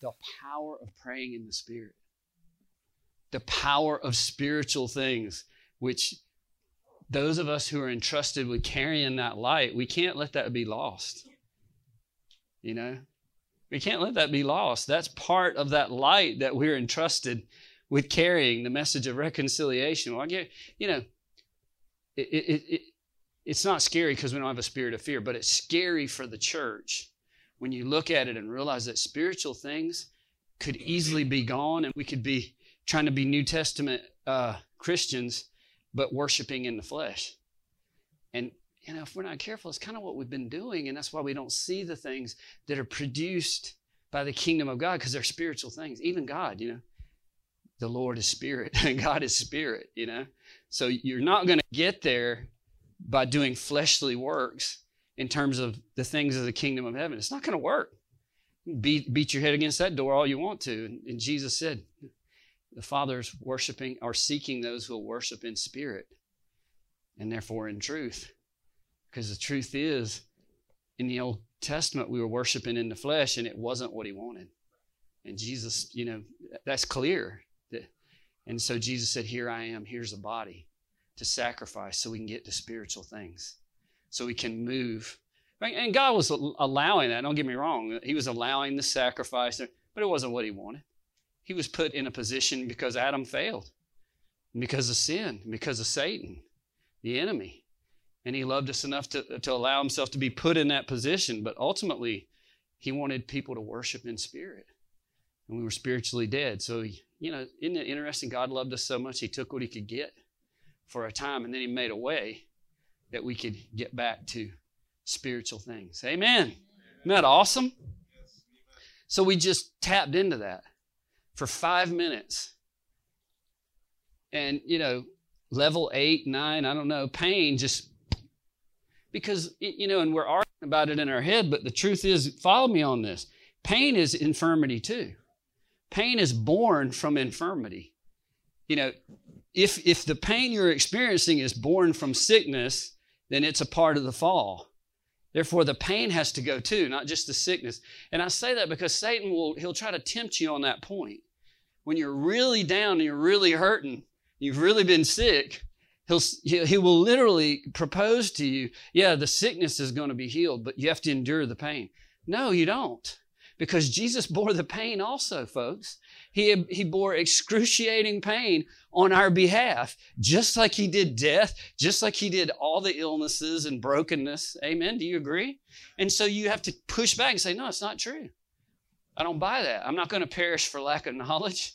the power of praying in the Spirit, the power of spiritual things, which those of us who are entrusted with carrying that light, we can't let that be lost. You know, we can't let that be lost. That's part of that light that we're entrusted with carrying the message of reconciliation. Well, I get, you know, it, it, it, it's not scary because we don't have a spirit of fear, but it's scary for the church when you look at it and realize that spiritual things could easily be gone and we could be trying to be New Testament uh, Christians, but worshiping in the flesh. And, you know, if we're not careful, it's kind of what we've been doing. And that's why we don't see the things that are produced by the kingdom of God because they're spiritual things. Even God, you know, the Lord is spirit and God is spirit, you know. So you're not going to get there by doing fleshly works in terms of the things of the kingdom of heaven. It's not going to work. Beat, beat your head against that door all you want to. And, and Jesus said, the Father is worshiping or seeking those who will worship in spirit and therefore in truth. Because the truth is, in the Old Testament, we were worshiping in the flesh and it wasn't what he wanted. And Jesus, you know, that's clear. And so Jesus said, Here I am, here's a body to sacrifice so we can get to spiritual things so we can move. And God was allowing that, don't get me wrong. He was allowing the sacrifice, but it wasn't what he wanted. He was put in a position because Adam failed, because of sin, because of Satan, the enemy. And he loved us enough to, to allow himself to be put in that position. But ultimately, he wanted people to worship in spirit. And we were spiritually dead. So, you know, isn't it interesting? God loved us so much, he took what he could get for a time, and then he made a way that we could get back to spiritual things. Amen. Isn't that awesome? So we just tapped into that for five minutes. And, you know, level eight, nine, I don't know, pain just because, you know, and we're arguing about it in our head, but the truth is, follow me on this. Pain is infirmity too. Pain is born from infirmity. You know, if, if the pain you're experiencing is born from sickness, then it's a part of the fall. Therefore, the pain has to go too, not just the sickness. And I say that because Satan will, he'll try to tempt you on that point. When you're really down and you're really hurting, you've really been sick, he'll, he will literally propose to you, yeah, the sickness is going to be healed, but you have to endure the pain. No, you don't. Because Jesus bore the pain also, folks. He, he bore excruciating pain on our behalf, just like he did death, just like he did all the illnesses and brokenness. Amen. Do you agree? And so you have to push back and say, no, it's not true. I don't buy that. I'm not going to perish for lack of knowledge.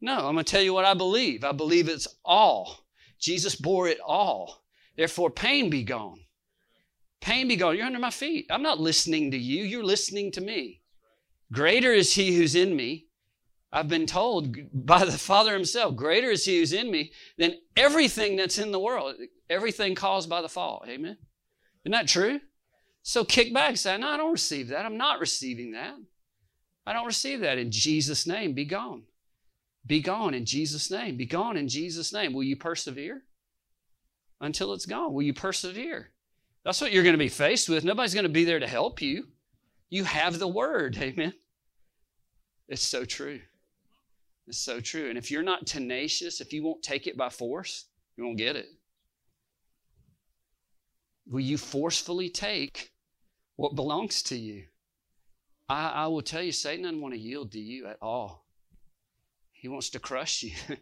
No, I'm going to tell you what I believe. I believe it's all. Jesus bore it all. Therefore, pain be gone. Pain be gone. You're under my feet. I'm not listening to you. You're listening to me. Greater is he who's in me I've been told by the Father Himself, greater is He who's in me than everything that's in the world, everything caused by the fall. Amen. Isn't that true? So kick back and say, No, I don't receive that. I'm not receiving that. I don't receive that. In Jesus' name, be gone. Be gone in Jesus' name. Be gone in Jesus' name. Will you persevere until it's gone? Will you persevere? That's what you're going to be faced with. Nobody's going to be there to help you. You have the word. Amen. It's so true. It's so true. And if you're not tenacious, if you won't take it by force, you won't get it. Will you forcefully take what belongs to you? I, I will tell you, Satan doesn't want to yield to you at all. He wants to crush you.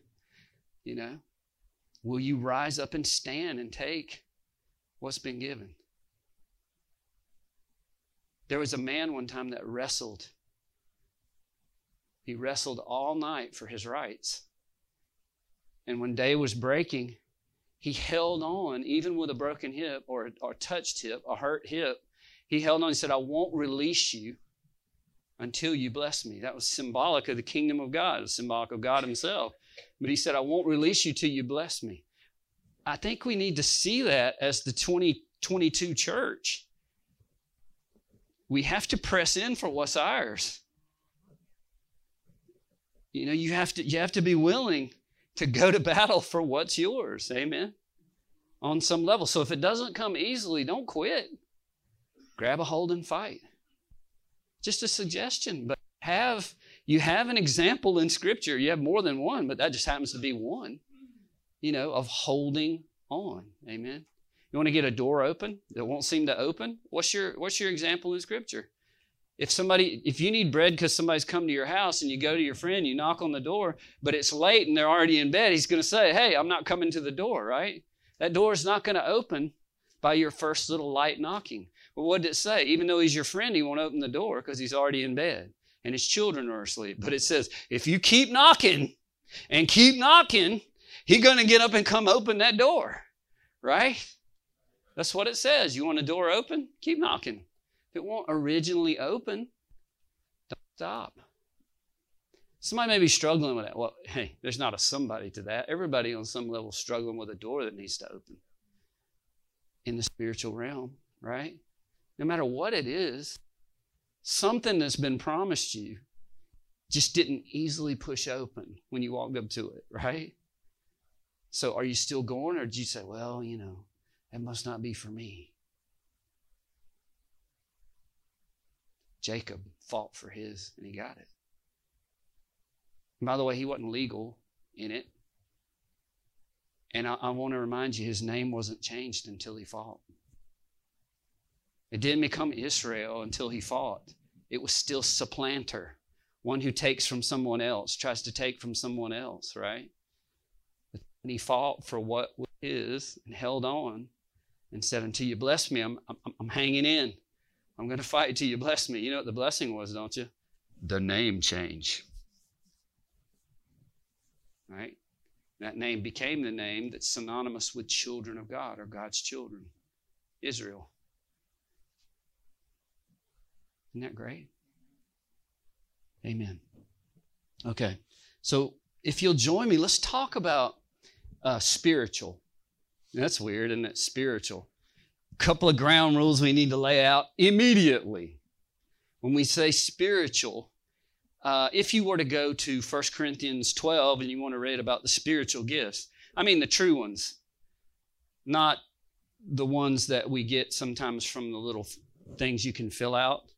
you know? Will you rise up and stand and take what's been given? There was a man one time that wrestled he wrestled all night for his rights. And when day was breaking, he held on, even with a broken hip or, or touched hip, a hurt hip. He held on and said, I won't release you until you bless me. That was symbolic of the kingdom of God, symbolic of God Himself. But he said, I won't release you till you bless me. I think we need to see that as the 2022 church. We have to press in for what's ours. You know, you have to you have to be willing to go to battle for what's yours. Amen. On some level. So if it doesn't come easily, don't quit. Grab a hold and fight. Just a suggestion, but have You have an example in Scripture. You have more than one, but that just happens to be one, you know, of holding on. Amen. You want to get a door open that won't seem to open? What's your what's your example in Scripture? If somebody, if you need bread because somebody's come to your house and you go to your friend, you knock on the door, but it's late and they're already in bed, he's going to say, Hey, I'm not coming to the door, right? That door is not going to open by your first little light knocking. But what did it say? Even though he's your friend, he won't open the door because he's already in bed and his children are asleep. But it says, if you keep knocking and keep knocking, he's going to get up and come open that door, right? That's what it says. You want a door open? Keep knocking. If it won't originally open, don't stop. Somebody may be struggling with that. Well, hey, there's not a somebody to that. Everybody on some level struggling with a door that needs to open in the spiritual realm, right? No matter what it is, something that's been promised you just didn't easily push open when you walked up to it, right? So are you still going, or did you say, well, you know, that must not be for me? Jacob fought for his and he got it. And by the way, he wasn't legal in it. And I, I want to remind you, his name wasn't changed until he fought. It didn't become Israel until he fought. It was still supplanter, one who takes from someone else, tries to take from someone else, right? And he fought for what was his and held on and said, Until you bless me, I'm, I'm, I'm hanging in. I'm going to fight till you bless me. You know what the blessing was, don't you? The name change. Right? That name became the name that's synonymous with children of God or God's children, Israel. Isn't that great? Amen. Okay. So if you'll join me, let's talk about uh, spiritual. That's weird, isn't it? Spiritual. Couple of ground rules we need to lay out immediately. When we say spiritual, uh, if you were to go to 1 Corinthians 12 and you want to read about the spiritual gifts, I mean the true ones, not the ones that we get sometimes from the little things you can fill out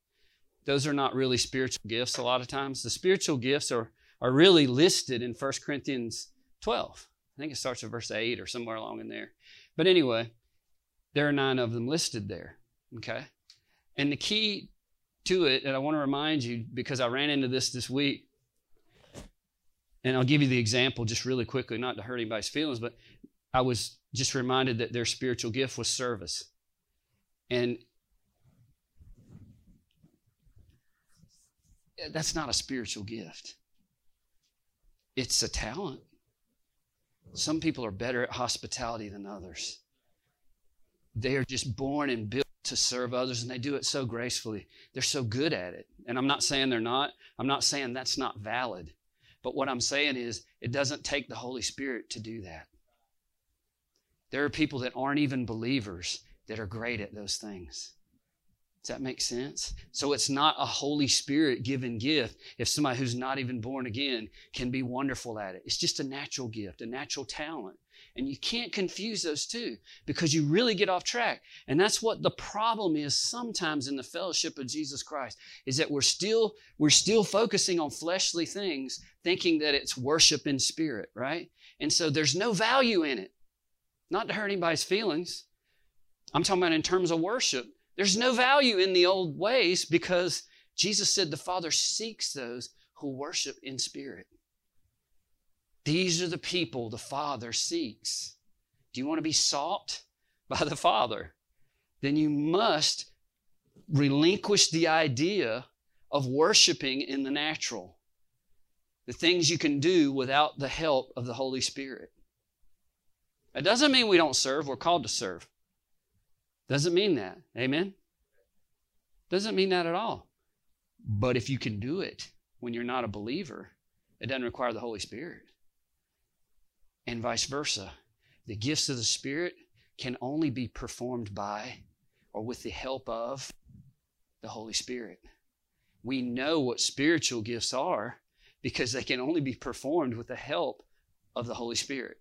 those are not really spiritual gifts a lot of times. The spiritual gifts are, are really listed in 1 Corinthians 12. I think it starts at verse 8 or somewhere along in there. But anyway, there are nine of them listed there. Okay? And the key to it, and I want to remind you because I ran into this this week, and I'll give you the example just really quickly, not to hurt anybody's feelings, but I was just reminded that their spiritual gift was service. And that's not a spiritual gift. It's a talent. Some people are better at hospitality than others. They are just born and built to serve others, and they do it so gracefully. They're so good at it. And I'm not saying they're not. I'm not saying that's not valid. But what I'm saying is, it doesn't take the Holy Spirit to do that. There are people that aren't even believers that are great at those things. Does that make sense? So it's not a Holy Spirit given gift if somebody who's not even born again can be wonderful at it. It's just a natural gift, a natural talent. And you can't confuse those two because you really get off track. And that's what the problem is sometimes in the fellowship of Jesus Christ is that we're still we're still focusing on fleshly things thinking that it's worship in spirit, right? And so there's no value in it. Not to hurt anybody's feelings. I'm talking about in terms of worship. There's no value in the old ways because Jesus said the Father seeks those who worship in spirit. These are the people the Father seeks. Do you want to be sought by the Father? Then you must relinquish the idea of worshiping in the natural, the things you can do without the help of the Holy Spirit. It doesn't mean we don't serve, we're called to serve. Doesn't mean that. Amen? Doesn't mean that at all. But if you can do it when you're not a believer, it doesn't require the Holy Spirit. And vice versa. The gifts of the Spirit can only be performed by or with the help of the Holy Spirit. We know what spiritual gifts are because they can only be performed with the help of the Holy Spirit.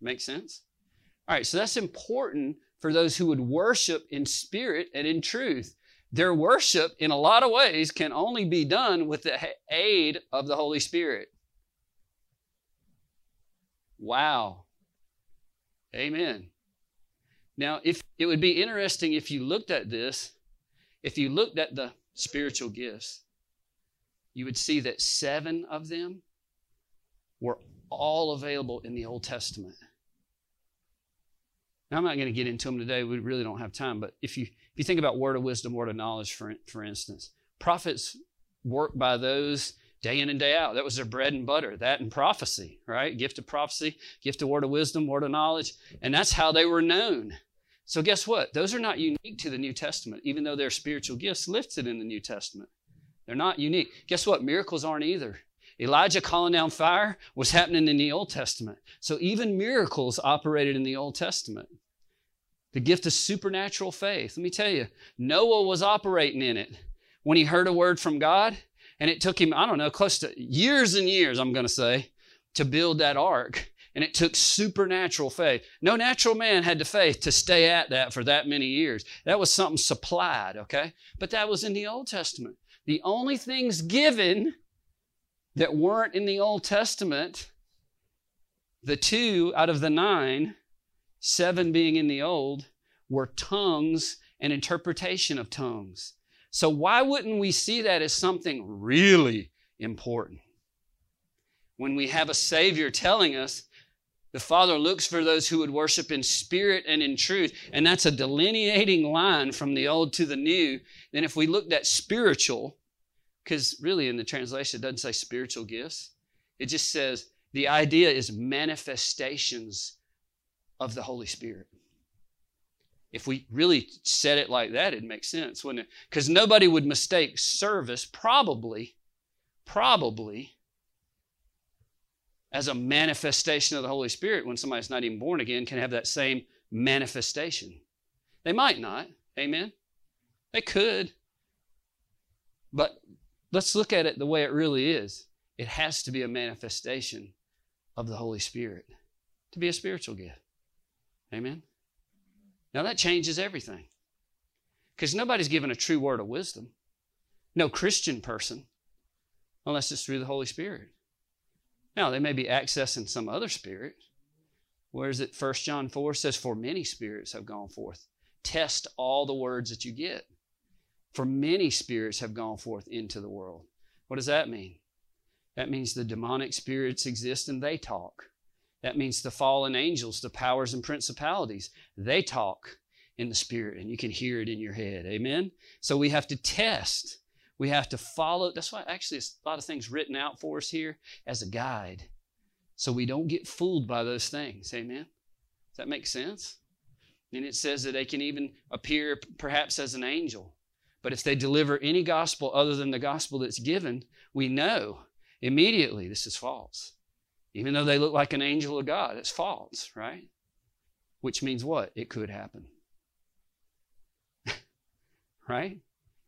Make sense? All right, so that's important for those who would worship in spirit and in truth. their worship, in a lot of ways, can only be done with the aid of the Holy Spirit. Wow. Amen. Now, if it would be interesting if you looked at this, if you looked at the spiritual gifts, you would see that seven of them were all available in the Old Testament. Now, I'm not going to get into them today. We really don't have time. But if you if you think about word of wisdom, word of knowledge, for, for instance, prophets worked by those day in and day out. That was their bread and butter, that and prophecy, right? Gift of prophecy, gift of word of wisdom, word of knowledge. And that's how they were known. So, guess what? Those are not unique to the New Testament, even though they're spiritual gifts listed in the New Testament. They're not unique. Guess what? Miracles aren't either. Elijah calling down fire was happening in the Old Testament. So even miracles operated in the Old Testament. The gift of supernatural faith. Let me tell you, Noah was operating in it when he heard a word from God, and it took him, I don't know, close to years and years, I'm going to say, to build that ark. And it took supernatural faith. No natural man had the faith to stay at that for that many years. That was something supplied, okay? But that was in the Old Testament. The only things given that weren't in the Old Testament, the two out of the nine, seven being in the Old, were tongues and interpretation of tongues. So, why wouldn't we see that as something really important? When we have a Savior telling us the Father looks for those who would worship in spirit and in truth. And that's a delineating line from the old to the new. Then, if we looked at spiritual, because really in the translation it doesn't say spiritual gifts, it just says the idea is manifestations of the Holy Spirit. If we really said it like that, it'd make sense, wouldn't it? Because nobody would mistake service, probably, probably, as a manifestation of the Holy Spirit when somebody's not even born again can have that same manifestation. They might not. Amen? They could. But let's look at it the way it really is. It has to be a manifestation of the Holy Spirit to be a spiritual gift. Amen? Now that changes everything. Because nobody's given a true word of wisdom. No Christian person, unless it's through the Holy Spirit. Now, they may be accessing some other spirit. Where is it? 1 John 4 says, For many spirits have gone forth. Test all the words that you get. For many spirits have gone forth into the world. What does that mean? That means the demonic spirits exist and they talk. That means the fallen angels, the powers and principalities, they talk in the spirit and you can hear it in your head. Amen? So we have to test. We have to follow. That's why actually a lot of things written out for us here as a guide. So we don't get fooled by those things. Amen? Does that make sense? And it says that they can even appear perhaps as an angel. But if they deliver any gospel other than the gospel that's given, we know immediately this is false. Even though they look like an angel of God, it's false, right? Which means what? It could happen. right?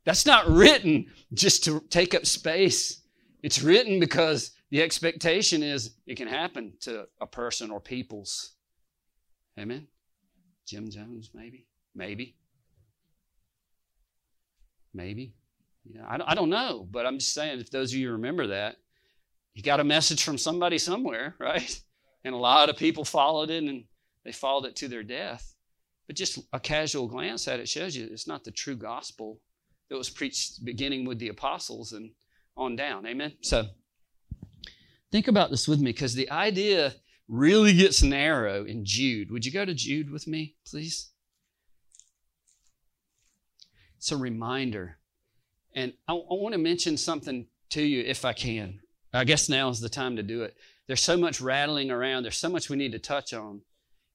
That's not written just to take up space. It's written because the expectation is it can happen to a person or peoples. Amen? Jim Jones, maybe? Maybe. Maybe. Yeah, I, I don't know, but I'm just saying, if those of you remember that, you got a message from somebody somewhere, right? And a lot of people followed it and they followed it to their death. But just a casual glance at it shows you it's not the true gospel that was preached beginning with the apostles and on down. Amen? So think about this with me because the idea really gets narrow in Jude. Would you go to Jude with me, please? It's a reminder. And I, I want to mention something to you if I can. I guess now is the time to do it. There's so much rattling around, there's so much we need to touch on.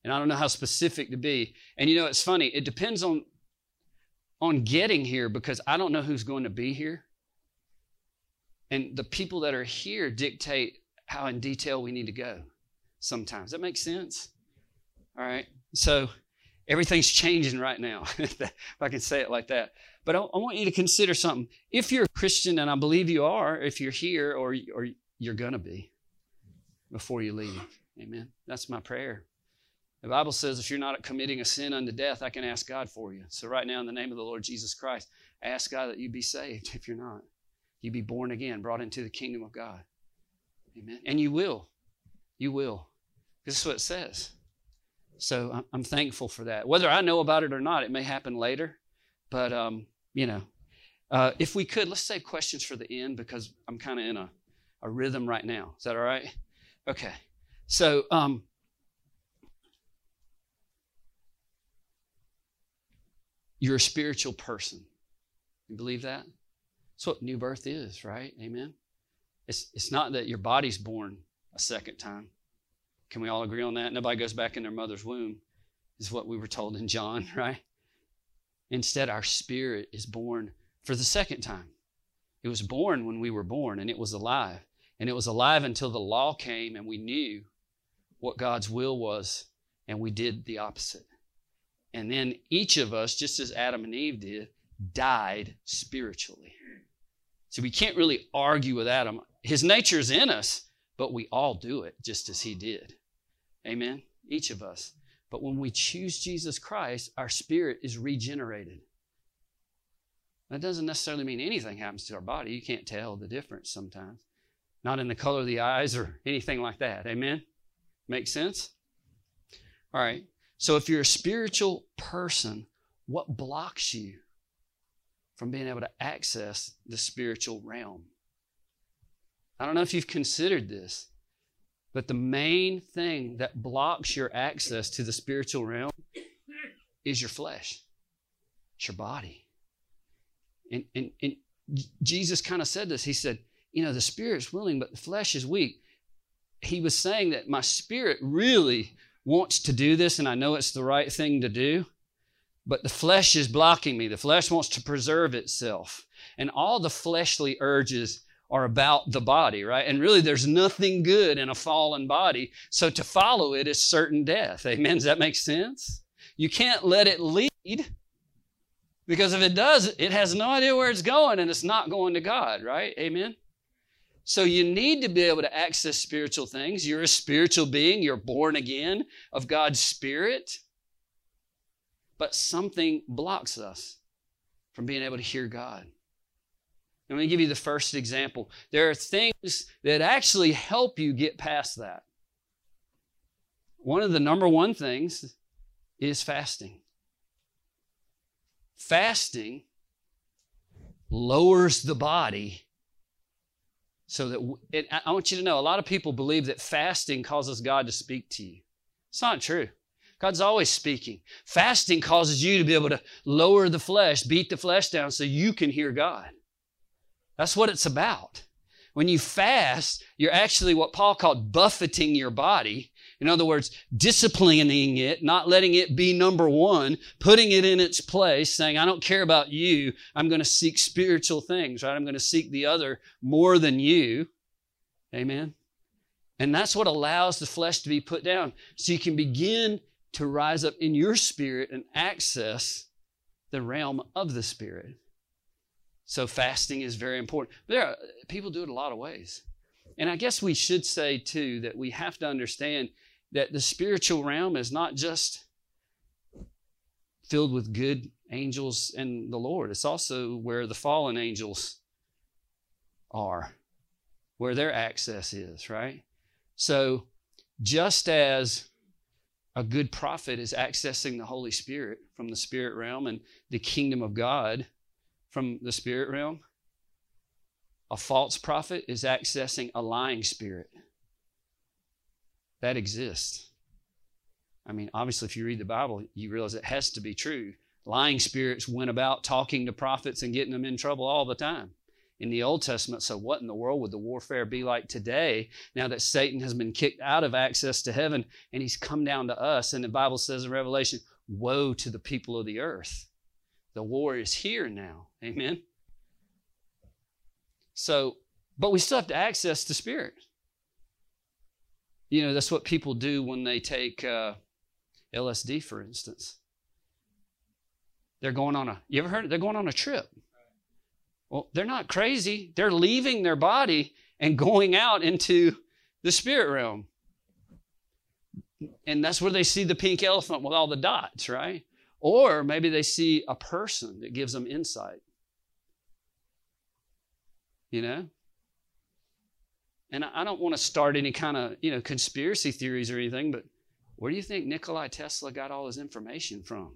And I don't know how specific to be. And you know, it's funny, it depends on on getting here because I don't know who's going to be here. And the people that are here dictate how in detail we need to go sometimes. That makes sense? All right. So everything's changing right now, if I can say it like that. But I, I, want you to consider something. If you're a Christian, and I believe you are, if you're here or, or you're going to be before you leave, amen. That's my prayer. The Bible says if you're not committing a sin unto death, I can ask God for you. So, right now, in the name of the Lord Jesus Christ, ask God that you be saved if you're not. You be born again, brought into the kingdom of God. Amen. And you will. You will. This is what it says. So I'm thankful for that. Whether I know about it or not, it may happen later. But, um, you know, uh, if we could, let's save questions for the end because I'm kind of in a, a rhythm right now. Is that all right? Okay. So, um, you're a spiritual person. You believe that? That's what new birth is, right? Amen. It's, it's not that your body's born a second time. Can we all agree on that? Nobody goes back in their mother's womb, is what we were told in John, right? Instead, our spirit is born for the second time. It was born when we were born, and it was alive. And it was alive until the law came and we knew what God's will was, and we did the opposite. And then each of us, just as Adam and Eve did, died spiritually. So we can't really argue with Adam. His nature is in us, but we all do it just as he did. Amen? Each of us. But when we choose Jesus Christ, our spirit is regenerated. That doesn't necessarily mean anything happens to our body. You can't tell the difference sometimes. Not in the color of the eyes or anything like that. Amen? Make sense? All right. So if you're a spiritual person, what blocks you from being able to access the spiritual realm? I don't know if you've considered this, but the main thing that blocks your access to the spiritual realm is your flesh, it's your body. And, and, and Jesus kind of said this. He said, You know, the spirit's willing, but the flesh is weak. He was saying that my spirit really wants to do this, and I know it's the right thing to do, but the flesh is blocking me. The flesh wants to preserve itself. And all the fleshly urges are about the body, right? And really, there's nothing good in a fallen body. So to follow it is certain death. Amen. Does that make sense? You can't let it lead because if it does, it has no idea where it's going and it's not going to God, right? Amen. So you need to be able to access spiritual things. You're a spiritual being, you're born again of God's Spirit. But something blocks us from being able to hear God. Let me give you the first example. There are things that actually help you get past that. One of the number one things is fasting. Fasting lowers the body so that it, I want you to know a lot of people believe that fasting causes God to speak to you. It's not true. God's always speaking. Fasting causes you to be able to lower the flesh, beat the flesh down so you can hear God. That's what it's about. When you fast, you're actually what Paul called buffeting your body in other words, disciplining it, not letting it be number one, putting it in its place, saying, I don't care about you. I'm going to seek spiritual things, right? I'm going to seek the other more than you. Amen. And that's what allows the flesh to be put down. So you can begin to rise up in your spirit and access the realm of the spirit. So fasting is very important. There are, people do it a lot of ways. And I guess we should say too that we have to understand that the spiritual realm is not just filled with good angels and the Lord, it's also where the fallen angels are, where their access is, right? So, just as a good prophet is accessing the Holy Spirit from the spirit realm and the kingdom of God from the spirit realm, a false prophet is accessing a lying spirit that exists. I mean, obviously, if you read the Bible, you realize it has to be true. Lying spirits went about talking to prophets and getting them in trouble all the time in the Old Testament. So, what in the world would the warfare be like today now that Satan has been kicked out of access to heaven and he's come down to us? And the Bible says in Revelation, Woe to the people of the earth. The war is here now. Amen. So, but we still have to access the Spirit. You know, that's what people do when they take uh, LSD, for instance. They're going on a, you ever heard? They're going on a trip. Well, they're not crazy. They're leaving their body and going out into the spirit realm. And that's where they see the pink elephant with all the dots, right? Or maybe they see a person that gives them insight. You know? And I don't want to start any kind of, you know, conspiracy theories or anything, but where do you think Nikolai Tesla got all his information from?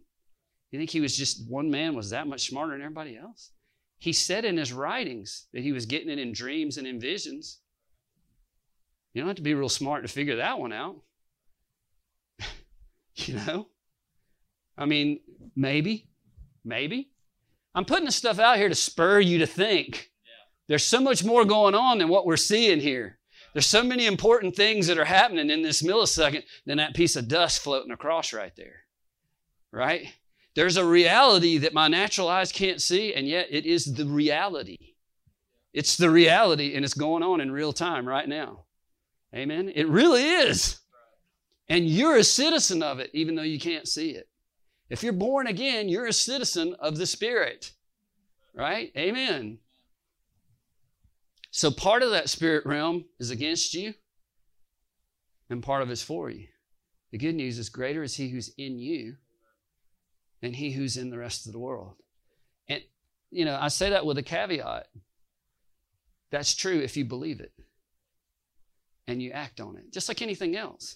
You think he was just one man was that much smarter than everybody else? He said in his writings that he was getting it in dreams and in visions. You don't have to be real smart to figure that one out. you know? I mean, maybe, maybe. I'm putting the stuff out here to spur you to think. There's so much more going on than what we're seeing here. There's so many important things that are happening in this millisecond than that piece of dust floating across right there. Right? There's a reality that my natural eyes can't see, and yet it is the reality. It's the reality, and it's going on in real time right now. Amen? It really is. And you're a citizen of it, even though you can't see it. If you're born again, you're a citizen of the Spirit. Right? Amen. So part of that spirit realm is against you, and part of it's for you. The good news is greater is he who's in you than he who's in the rest of the world. And, you know, I say that with a caveat. That's true if you believe it and you act on it, just like anything else.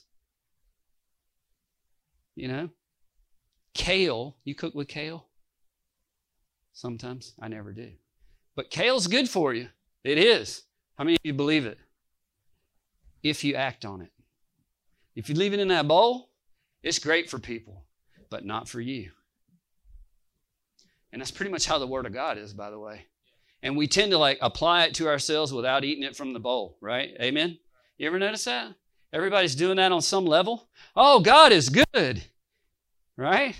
You know? Kale, you cook with kale? Sometimes. I never do. But kale's good for you. It is. How many of you believe it? If you act on it. If you leave it in that bowl, it's great for people, but not for you. And that's pretty much how the Word of God is, by the way. And we tend to like apply it to ourselves without eating it from the bowl, right? Amen? You ever notice that? Everybody's doing that on some level. Oh, God is good, right?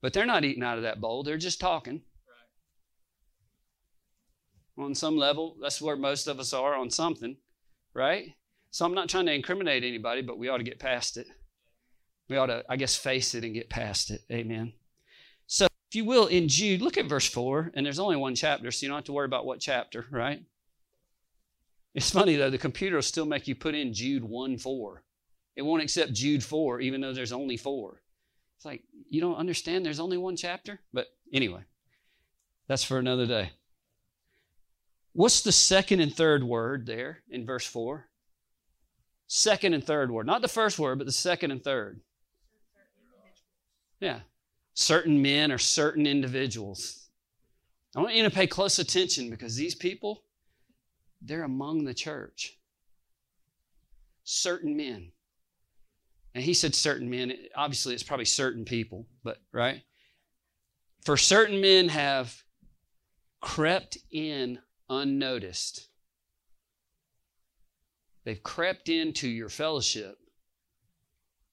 But they're not eating out of that bowl, they're just talking. On some level, that's where most of us are on something, right? So I'm not trying to incriminate anybody, but we ought to get past it. We ought to, I guess, face it and get past it. Amen. So, if you will, in Jude, look at verse 4, and there's only one chapter, so you don't have to worry about what chapter, right? It's funny though, the computer will still make you put in Jude 1 4. It won't accept Jude 4, even though there's only four. It's like, you don't understand there's only one chapter? But anyway, that's for another day. What's the second and third word there in verse 4? Second and third word. Not the first word, but the second and third. Yeah. Certain men or certain individuals. I want you to pay close attention because these people, they're among the church. Certain men. And he said certain men. Obviously, it's probably certain people, but right? For certain men have crept in unnoticed. They've crept into your fellowship,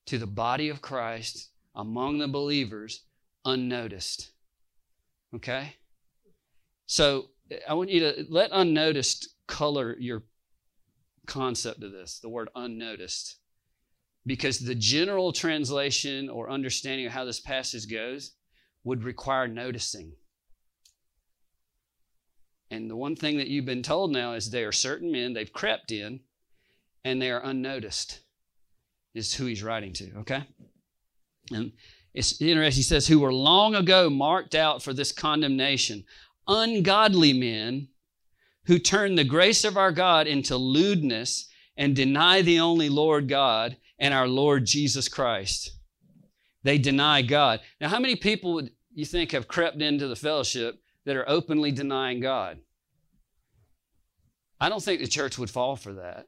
to the body of Christ among the believers unnoticed. Okay? So I want you to let unnoticed color your concept of this, the word unnoticed. Because the general translation or understanding of how this passage goes would require noticing. And the one thing that you've been told now is they are certain men, they've crept in, and they are unnoticed, is who he's writing to, okay? And it's interesting. He says, who were long ago marked out for this condemnation, ungodly men who turn the grace of our God into lewdness and deny the only Lord God and our Lord Jesus Christ. They deny God. Now, how many people would you think have crept into the fellowship that are openly denying God? I don't think the church would fall for that.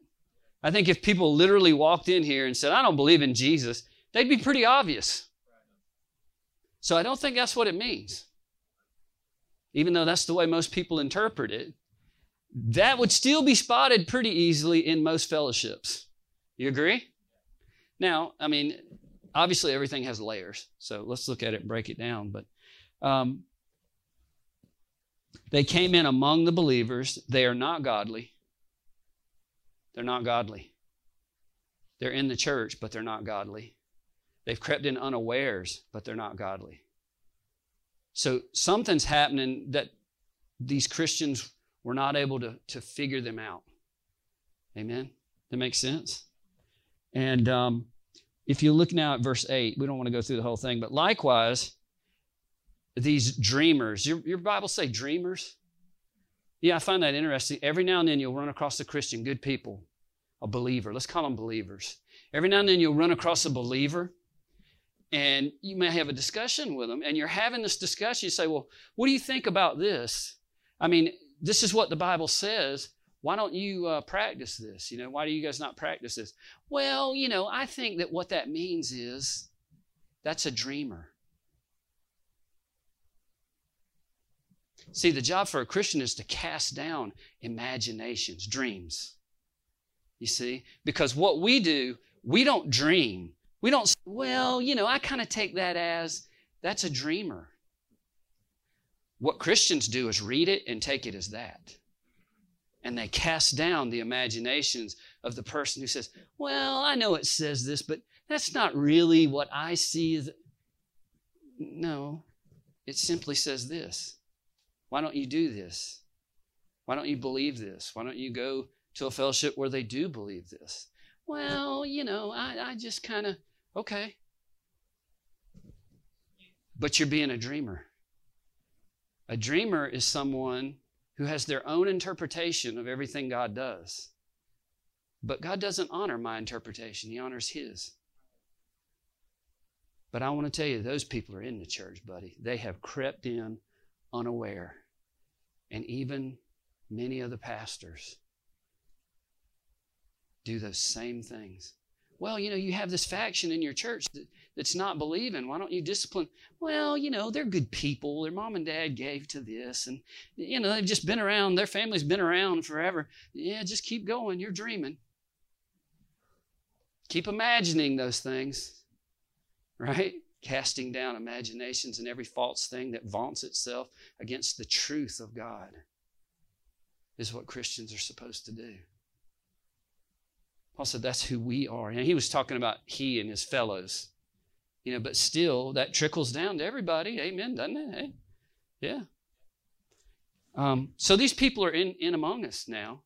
I think if people literally walked in here and said, I don't believe in Jesus, they'd be pretty obvious. So I don't think that's what it means. Even though that's the way most people interpret it, that would still be spotted pretty easily in most fellowships. You agree? Now, I mean, obviously everything has layers, so let's look at it and break it down. But um, they came in among the believers. They are not godly. They're not godly. They're in the church, but they're not godly. They've crept in unawares, but they're not godly. So something's happening that these Christians were not able to, to figure them out. Amen? That makes sense? And um, if you look now at verse 8, we don't want to go through the whole thing, but likewise, these dreamers, your, your Bible say dreamers? Yeah, I find that interesting. Every now and then you'll run across a Christian, good people, a believer. Let's call them believers. Every now and then you'll run across a believer and you may have a discussion with them and you're having this discussion. You say, Well, what do you think about this? I mean, this is what the Bible says. Why don't you uh, practice this? You know, why do you guys not practice this? Well, you know, I think that what that means is that's a dreamer. See, the job for a Christian is to cast down imaginations, dreams. You see? Because what we do, we don't dream. We don't well, you know, I kind of take that as that's a dreamer. What Christians do is read it and take it as that. And they cast down the imaginations of the person who says, well, I know it says this, but that's not really what I see. No, it simply says this why don't you do this? Why don't you believe this? Why don't you go to a fellowship where they do believe this? Well, you know, I, I just kind of, okay. But you're being a dreamer. A dreamer is someone who has their own interpretation of everything God does. But God doesn't honor my interpretation, He honors His. But I want to tell you, those people are in the church, buddy. They have crept in unaware. And even many of the pastors do those same things. Well, you know, you have this faction in your church that, that's not believing. Why don't you discipline? Well, you know, they're good people. Their mom and dad gave to this, and, you know, they've just been around. Their family's been around forever. Yeah, just keep going. You're dreaming. Keep imagining those things, right? Casting down imaginations and every false thing that vaunts itself against the truth of God is what Christians are supposed to do. Paul said that's who we are. And he was talking about he and his fellows. You know, but still that trickles down to everybody. Amen, doesn't it? Hey? Yeah. Um, so these people are in, in among us now.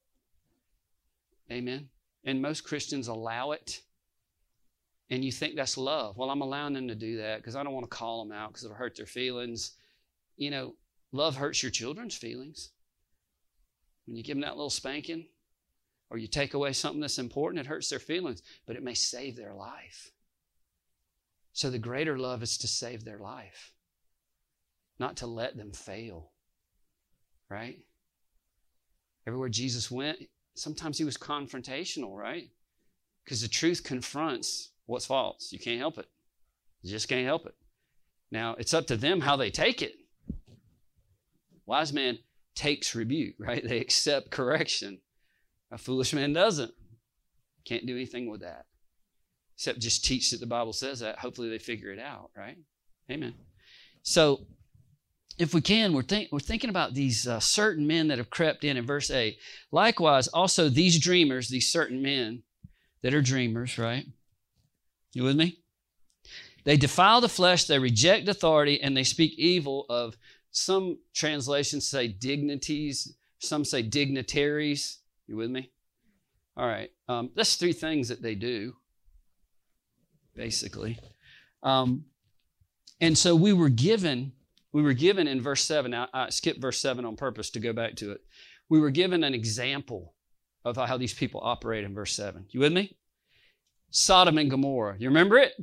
Amen. And most Christians allow it and you think that's love. Well, I'm allowing them to do that because I don't want to call them out because it'll hurt their feelings. You know, love hurts your children's feelings. When you give them that little spanking or you take away something that's important, it hurts their feelings, but it may save their life. So the greater love is to save their life, not to let them fail. Right? Everywhere Jesus went, sometimes he was confrontational, right? Because the truth confronts what's false. You can't help it. You just can't help it. Now, it's up to them how they take it. Wise man takes rebuke, right? They accept correction. A foolish man doesn't. Can't do anything with that. Except just teach that the Bible says that. Hopefully they figure it out, right? Amen. So, if we can, we're, think, we're thinking about these uh, certain men that have crept in in verse 8. Likewise, also these dreamers, these certain men that are dreamers, right? You with me? They defile the flesh, they reject authority, and they speak evil of some translations say dignities, some say dignitaries. You with me? All right. Um, that's three things that they do, basically. Um, and so we were given, we were given in verse 7, I, I skipped verse 7 on purpose to go back to it. We were given an example of how these people operate in verse 7. You with me? Sodom and Gomorrah. You remember it?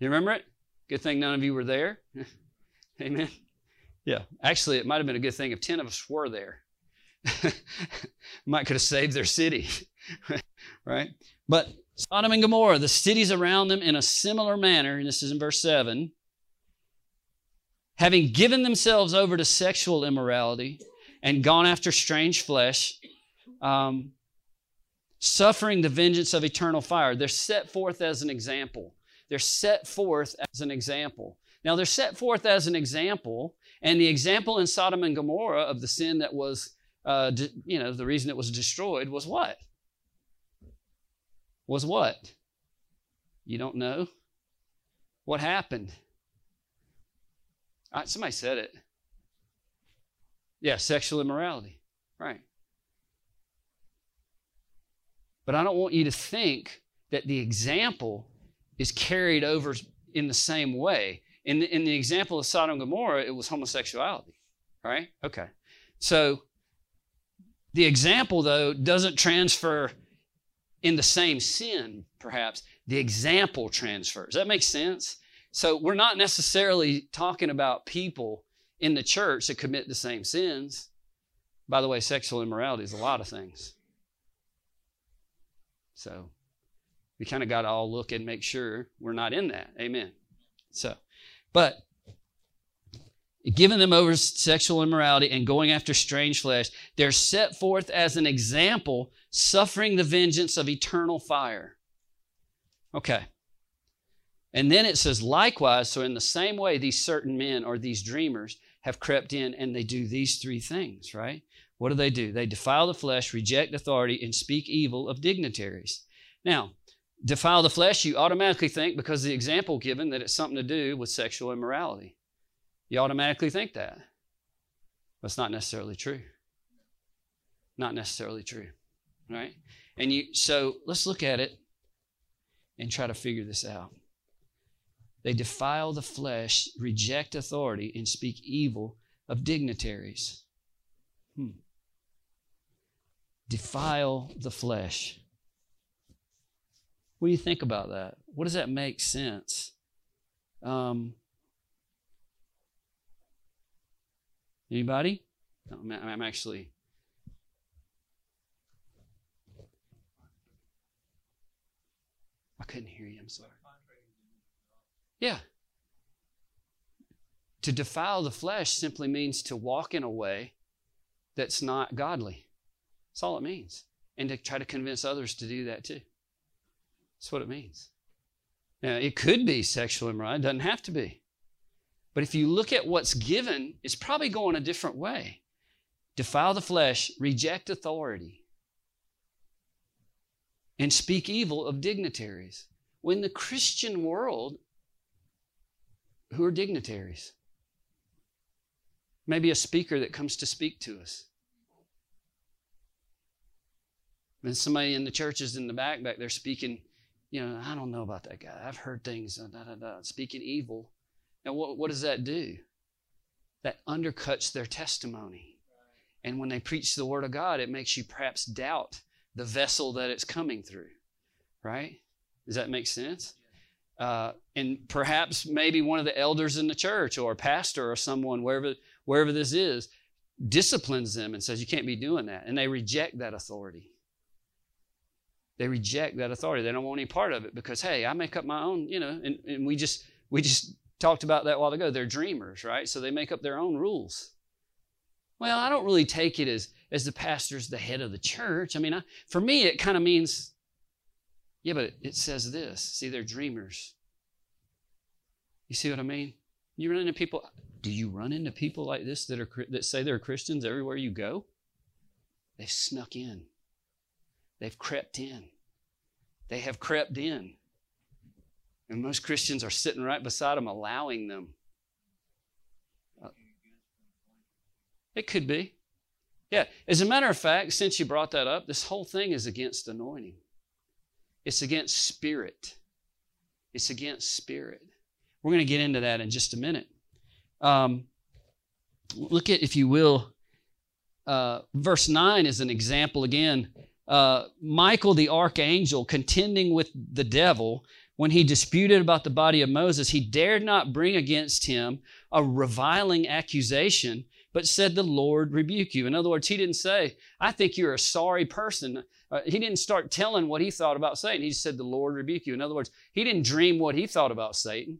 You remember it? Good thing none of you were there. Amen. Yeah. Actually, it might have been a good thing if 10 of us were there. might could have saved their city. right? But Sodom and Gomorrah, the cities around them in a similar manner, and this is in verse 7, having given themselves over to sexual immorality and gone after strange flesh, um, suffering the vengeance of eternal fire. They're set forth as an example. They're set forth as an example. Now, they're set forth as an example, and the example in Sodom and Gomorrah of the sin that was, uh, de- you know, the reason it was destroyed was what? Was what? You don't know? What happened? Right, somebody said it. Yeah, sexual immorality. Right. But I don't want you to think that the example is carried over in the same way. In the, in the example of Sodom and Gomorrah, it was homosexuality, right? Okay. So The example, though, doesn't transfer in the same sin, perhaps. The example transfers. That makes sense? So we're not necessarily talking about people in the church that commit the same sins. By the way, sexual immorality is a lot of things. So we kind of got to all look and make sure we're not in that. Amen. So, but giving them over sexual immorality and going after strange flesh, they're set forth as an example, suffering the vengeance of eternal fire. Okay. And then it says, likewise, so in the same way, these certain men or these dreamers have crept in and they do these three things, right? What do they do? They defile the flesh, reject authority, and speak evil of dignitaries. Now, defile the flesh, you automatically think, because the example given, that it's something to do with sexual immorality. You automatically think that. It's not necessarily true. Not necessarily true. Right? And you so let's look at it and try to figure this out. They defile the flesh, reject authority, and speak evil of dignitaries. Hmm. Defile the flesh. What do you think about that? What does that make sense? Um, anybody? I'm actually. I couldn't hear you. I'm sorry. Yeah. To defile the flesh simply means to walk in a way that's not godly. That's all it means. And to try to convince others to do that too. That's what it means. Now, it could be sexual immorality, it doesn't have to be. But if you look at what's given, it's probably going a different way. Defile the flesh, reject authority, and speak evil of dignitaries. When the Christian world, who are dignitaries? Maybe a speaker that comes to speak to us. And somebody in the churches in the back back there speaking you know, I don't know about that guy. I've heard things, uh, da, da, da, speaking evil. And what, what does that do? That undercuts their testimony. And when they preach the word of God, it makes you perhaps doubt the vessel that it's coming through. Right? Does that make sense? Uh, and perhaps maybe one of the elders in the church or a pastor or someone, wherever, wherever this is, disciplines them and says, You can't be doing that. And they reject that authority. They reject that authority. They don't want any part of it because, hey, I make up my own, you know, and, and we just we just talked about that a while ago. They're dreamers, right? So they make up their own rules. Well, I don't really take it as as the pastor's the head of the church. I mean, I, for me, it kind of means, yeah, but it, says this. See, they're dreamers. You see what I mean? You run into people. Do you run into people like this that are that say they're Christians everywhere you go? They've snuck in. They've crept in. They have crept in. And most Christians are sitting right beside them, allowing them. It could be. Yeah. As a matter of fact, since you brought that up, this whole thing is against anointing. It's against spirit. It's against spirit. We're going to get into that in just a minute. Um, look at, if you will, uh, verse 9 is an example again uh, Michael the archangel contending with the devil when he disputed about the body of Moses, he dared not bring against him a reviling accusation, but said, The Lord rebuke you. In other words, he didn't say, I think you're a sorry person. Uh, he didn't start telling what he thought about Satan. He said, The Lord rebuke you. In other words, he didn't dream what he thought about Satan.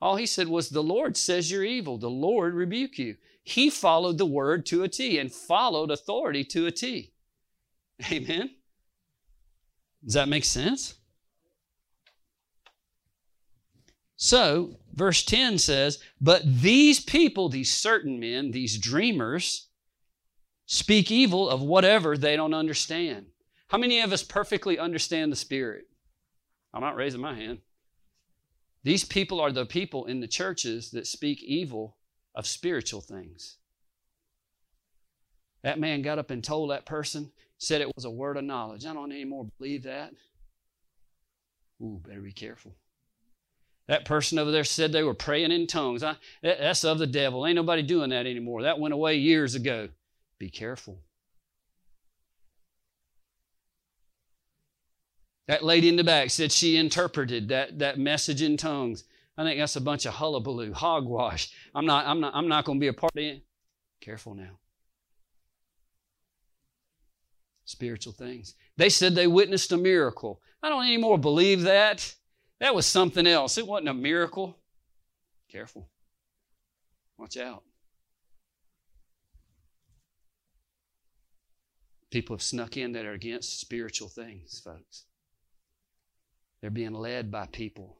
All he said was, The Lord says you're evil. The Lord rebuke you. He followed the word to a T and followed authority to a T. Amen? Does that make sense? So, verse 10 says, But these people, these certain men, these dreamers, speak evil of whatever they don't understand. How many of us perfectly understand the Spirit? I'm not raising my hand. These people are the people in the churches that speak evil of spiritual things. That man got up and told that person, said it was a word of knowledge. I don't anymore believe that. Ooh, better be careful. That person over there said they were praying in tongues. I, that's of the devil. Ain't nobody doing that anymore. That went away years ago. Be careful. That lady in the back said she interpreted that, that message in tongues. I think that's a bunch of hullabaloo, hogwash. I'm not, I'm not, I'm not going to be a part of it. Careful now. Spiritual things. They said they witnessed a miracle. I don't anymore believe that. That was something else. It wasn't a miracle. Careful. Watch out. People have snuck in that are against spiritual things, folks. They're being led by people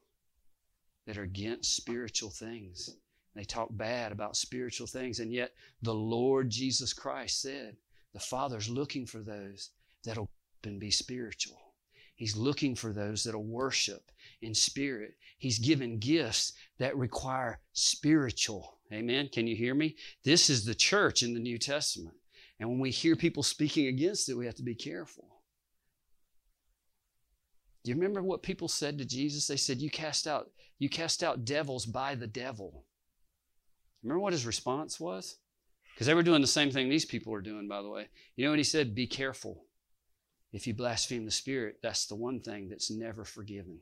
that are against spiritual things. They talk bad about spiritual things, and yet the Lord Jesus Christ said, The Father's looking for those that'll be spiritual. He's looking for those that'll worship in spirit. He's given gifts that require spiritual. Amen. Can you hear me? This is the church in the New Testament. And when we hear people speaking against it, we have to be careful. Do you remember what people said to Jesus? They said, You cast out, you cast out devils by the devil. Remember what his response was? Because they were doing the same thing these people were doing, by the way. You know what he said? Be careful. If you blaspheme the Spirit, that's the one thing that's never forgiven.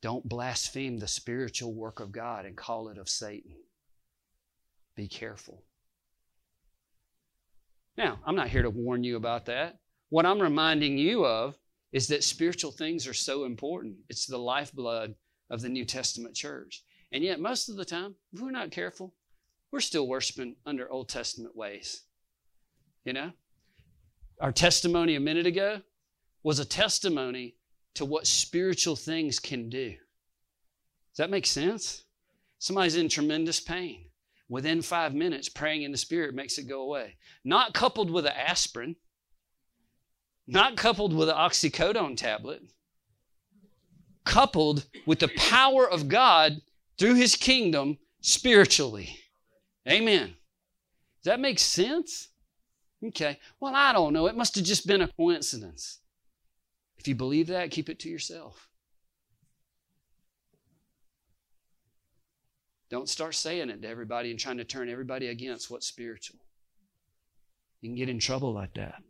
Don't blaspheme the spiritual work of God and call it of Satan. Be careful. Now, I'm not here to warn you about that. What I'm reminding you of is that spiritual things are so important. It's the lifeblood of the New Testament church. And yet, most of the time, if we're not careful, we're still worshiping under Old Testament ways. You know? Our testimony a minute ago was a testimony to what spiritual things can do. Does that make sense? Somebody's in tremendous pain. Within five minutes, praying in the Spirit makes it go away. Not coupled with an aspirin, not coupled with an oxycodone tablet, coupled with the power of God through his kingdom spiritually. Amen. Does that make sense? Okay. Well, I don't know. It must have just been a coincidence. If you believe that, keep it to yourself. Don't start saying it to everybody and trying to turn everybody against what's spiritual. You can get in trouble like that.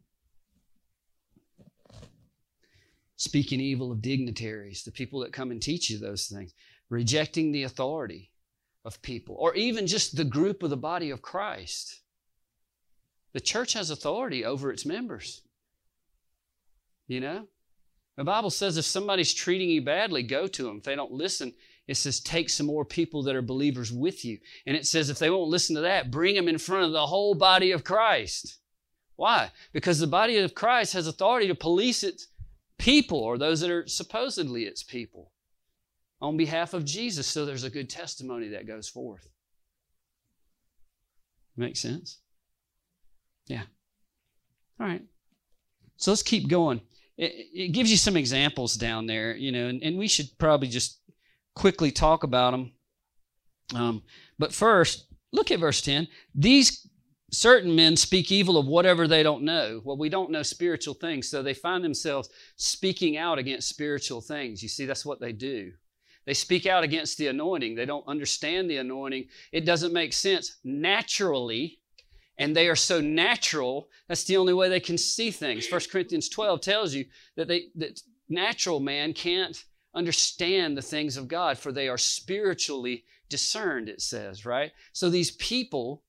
Speaking evil of dignitaries, the people that come and teach you those things rejecting the authority of people, or even just the group of the body of Christ. The church has authority over its members. You know? The Bible says if somebody's treating you badly, go to them. If they don't listen, it says take some more people that are believers with you. And it says if they won't listen to that, bring them in front of the whole body of Christ. Why? Because the body of Christ has authority to police its people or those that are supposedly its people on behalf of Jesus so there's a good testimony that goes forth. Make sense? Yeah. All right. So let's keep going. It, it gives you some examples down there, you know, and, and we should probably just quickly talk about them. Um, but first, look at verse 10. These certain men speak evil of whatever they don't know. Well, we don't know spiritual things, so they find themselves speaking out against spiritual things. You see, that's what they do. They speak out against the anointing. They don't understand the anointing. It doesn't make sense naturally. And they are so natural, that's the only way they can see things. 1 Corinthians 12 tells you that, they, that natural man can't understand the things of God, for they are spiritually discerned, it says, right? So these people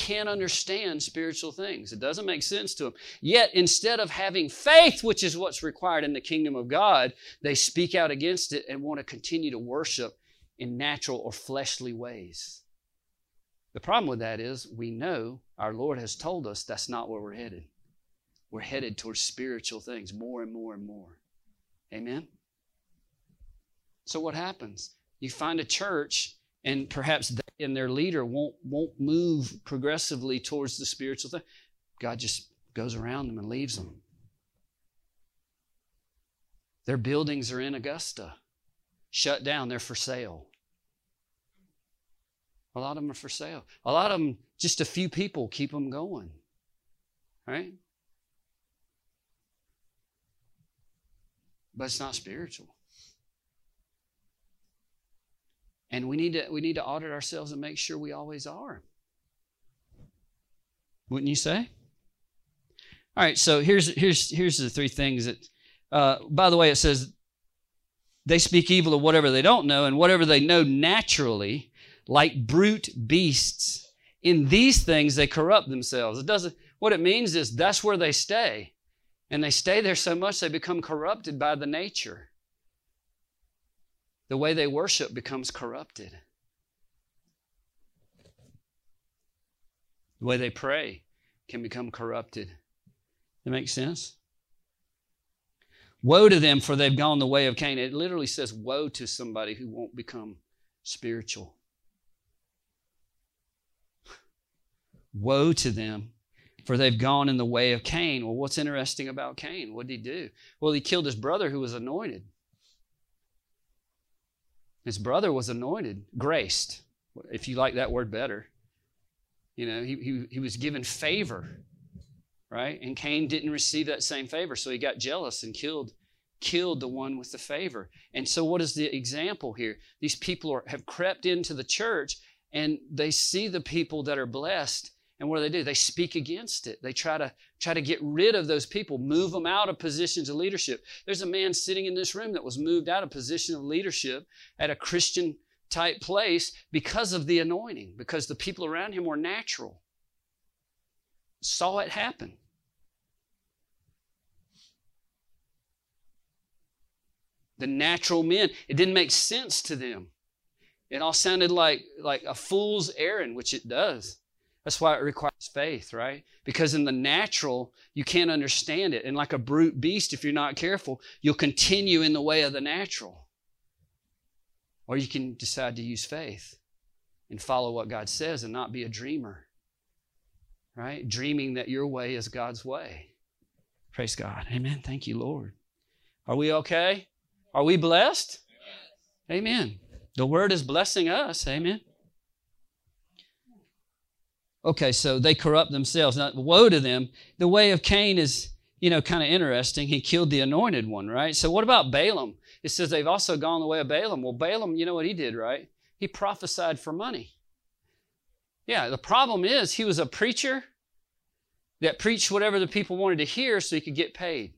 can't understand spiritual things. It doesn't make sense to them. Yet, instead of having faith, which is what's required in the kingdom of God, they speak out against it and want to continue to worship in natural or fleshly ways. The problem with that is we know our Lord has told us that's not where we're headed. We're headed towards spiritual things more and more and more. Amen? So, what happens? You find a church and perhaps they and their leader won't won't move progressively towards the spiritual thing. God just goes around them and leaves them. Their buildings are in Augusta, shut down. They're for sale. A lot of them are for sale. A lot of them, just a few people keep them going. Right? But it's not spiritual. And we need to we need to audit ourselves and make sure we always are. Wouldn't you say? All right, so here's here's here's the three things that. Uh, by the way, it says they speak evil of whatever they don't know, and whatever they know naturally, like brute beasts. In these things they corrupt themselves. It doesn't. What it means is that's where they stay, and they stay there so much they become corrupted by the nature. The way they worship becomes corrupted. The way they pray can become corrupted. That makes sense? Woe to them, for they've gone the way of Cain. It literally says, Woe to somebody who won't become spiritual. Woe to them, for they've gone in the way of Cain. Well, what's interesting about Cain? What did he do? Well, he killed his brother who was anointed. His brother was anointed, graced, if you like that word better. You know, he, he, he was given favor right? And Cain didn't receive that same favor, so he got jealous and killed killed the one with the favor. And so what is the example here? These people are, have crept into the church and they see the people that are blessed and what do they do? They speak against it. They try to try to get rid of those people, move them out of positions of leadership. There's a man sitting in this room that was moved out of position of leadership at a Christian type place because of the anointing, because the people around him were natural. Saw it happen. the natural men. It didn't make sense to them. It all sounded like, like a fool's errand, which it does. That's why it requires faith, right? Because in the natural, you can't understand it. And like a brute beast, if you're not careful, you'll continue in the way of the natural. Or you can decide to use faith and follow what God says and not be a dreamer, right? Dreaming that your way is God's way. Praise God. Amen. Thank you, Lord. Are we okay? Are we blessed? Amen. The word is blessing us. Amen. Okay, so they corrupt themselves. Now, woe to them. The way of Cain is, you know, kind of interesting. He killed the anointed one, right? So, what about Balaam? It says they've also gone the way of Balaam. Well, Balaam, you know what he did, right? He prophesied for money. Yeah, the problem is he was a preacher that preached whatever the people wanted to hear so he could get paid.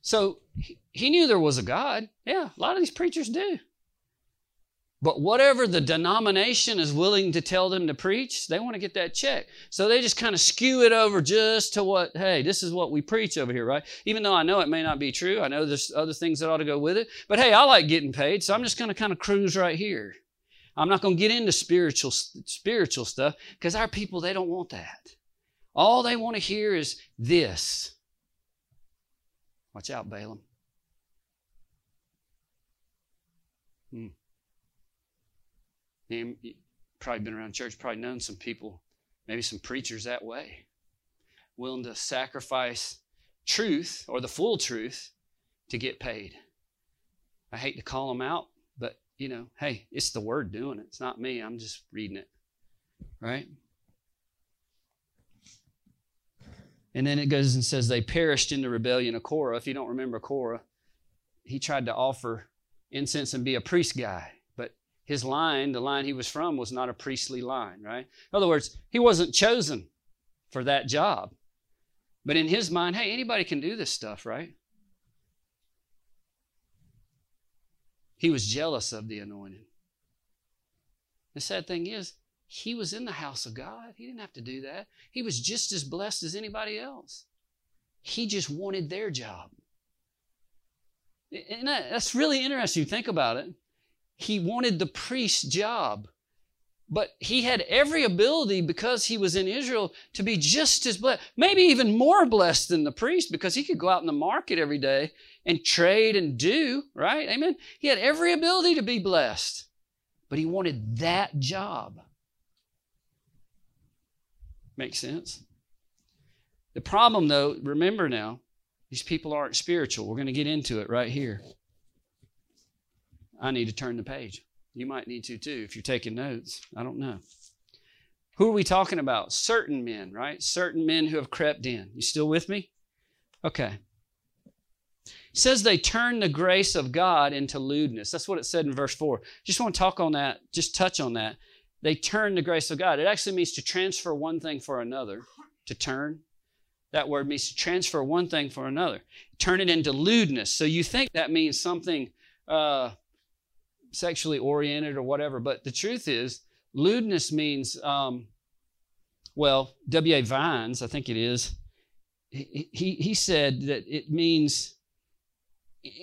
So he knew there was a God. Yeah, a lot of these preachers do. But whatever the denomination is willing to tell them to preach, they want to get that check. So they just kind of skew it over just to what, hey, this is what we preach over here, right? Even though I know it may not be true. I know there's other things that ought to go with it. But hey, I like getting paid, so I'm just going to kind of cruise right here. I'm not going to get into spiritual spiritual stuff because our people they don't want that. All they want to hear is this. Watch out, Balaam. Hmm. You probably been around church, probably known some people, maybe some preachers that way, willing to sacrifice truth or the full truth to get paid. I hate to call them out, but you know, hey, it's the word doing it. It's not me. I'm just reading it. Right? And then it goes and says they perished in the rebellion of Korah. If you don't remember Korah, he tried to offer incense and be a priest guy. His line, the line he was from, was not a priestly line, right? In other words, he wasn't chosen for that job. But in his mind, hey, anybody can do this stuff, right? He was jealous of the anointing. The sad thing is, he was in the house of God. He didn't have to do that. He was just as blessed as anybody else. He just wanted their job. And that's really interesting. Think about it. He wanted the priest's job, but he had every ability because he was in Israel to be just as blessed, maybe even more blessed than the priest because he could go out in the market every day and trade and do, right? Amen. He had every ability to be blessed, but he wanted that job. Makes sense? The problem, though, remember now, these people aren't spiritual. We're going to get into it right here. I need to turn the page. You might need to too if you're taking notes. I don't know. Who are we talking about? Certain men, right? Certain men who have crept in. You still with me? Okay. It says they turn the grace of God into lewdness. That's what it said in verse 4. Just want to talk on that, just touch on that they turn the grace of God. It actually means to transfer one thing for another, to turn. That word means to transfer one thing for another, turn it into lewdness. So you think that means something uh, sexually oriented or whatever, but the truth is, lewdness means, um, well, W.A. Vines, I think it is, he, he, he said that it means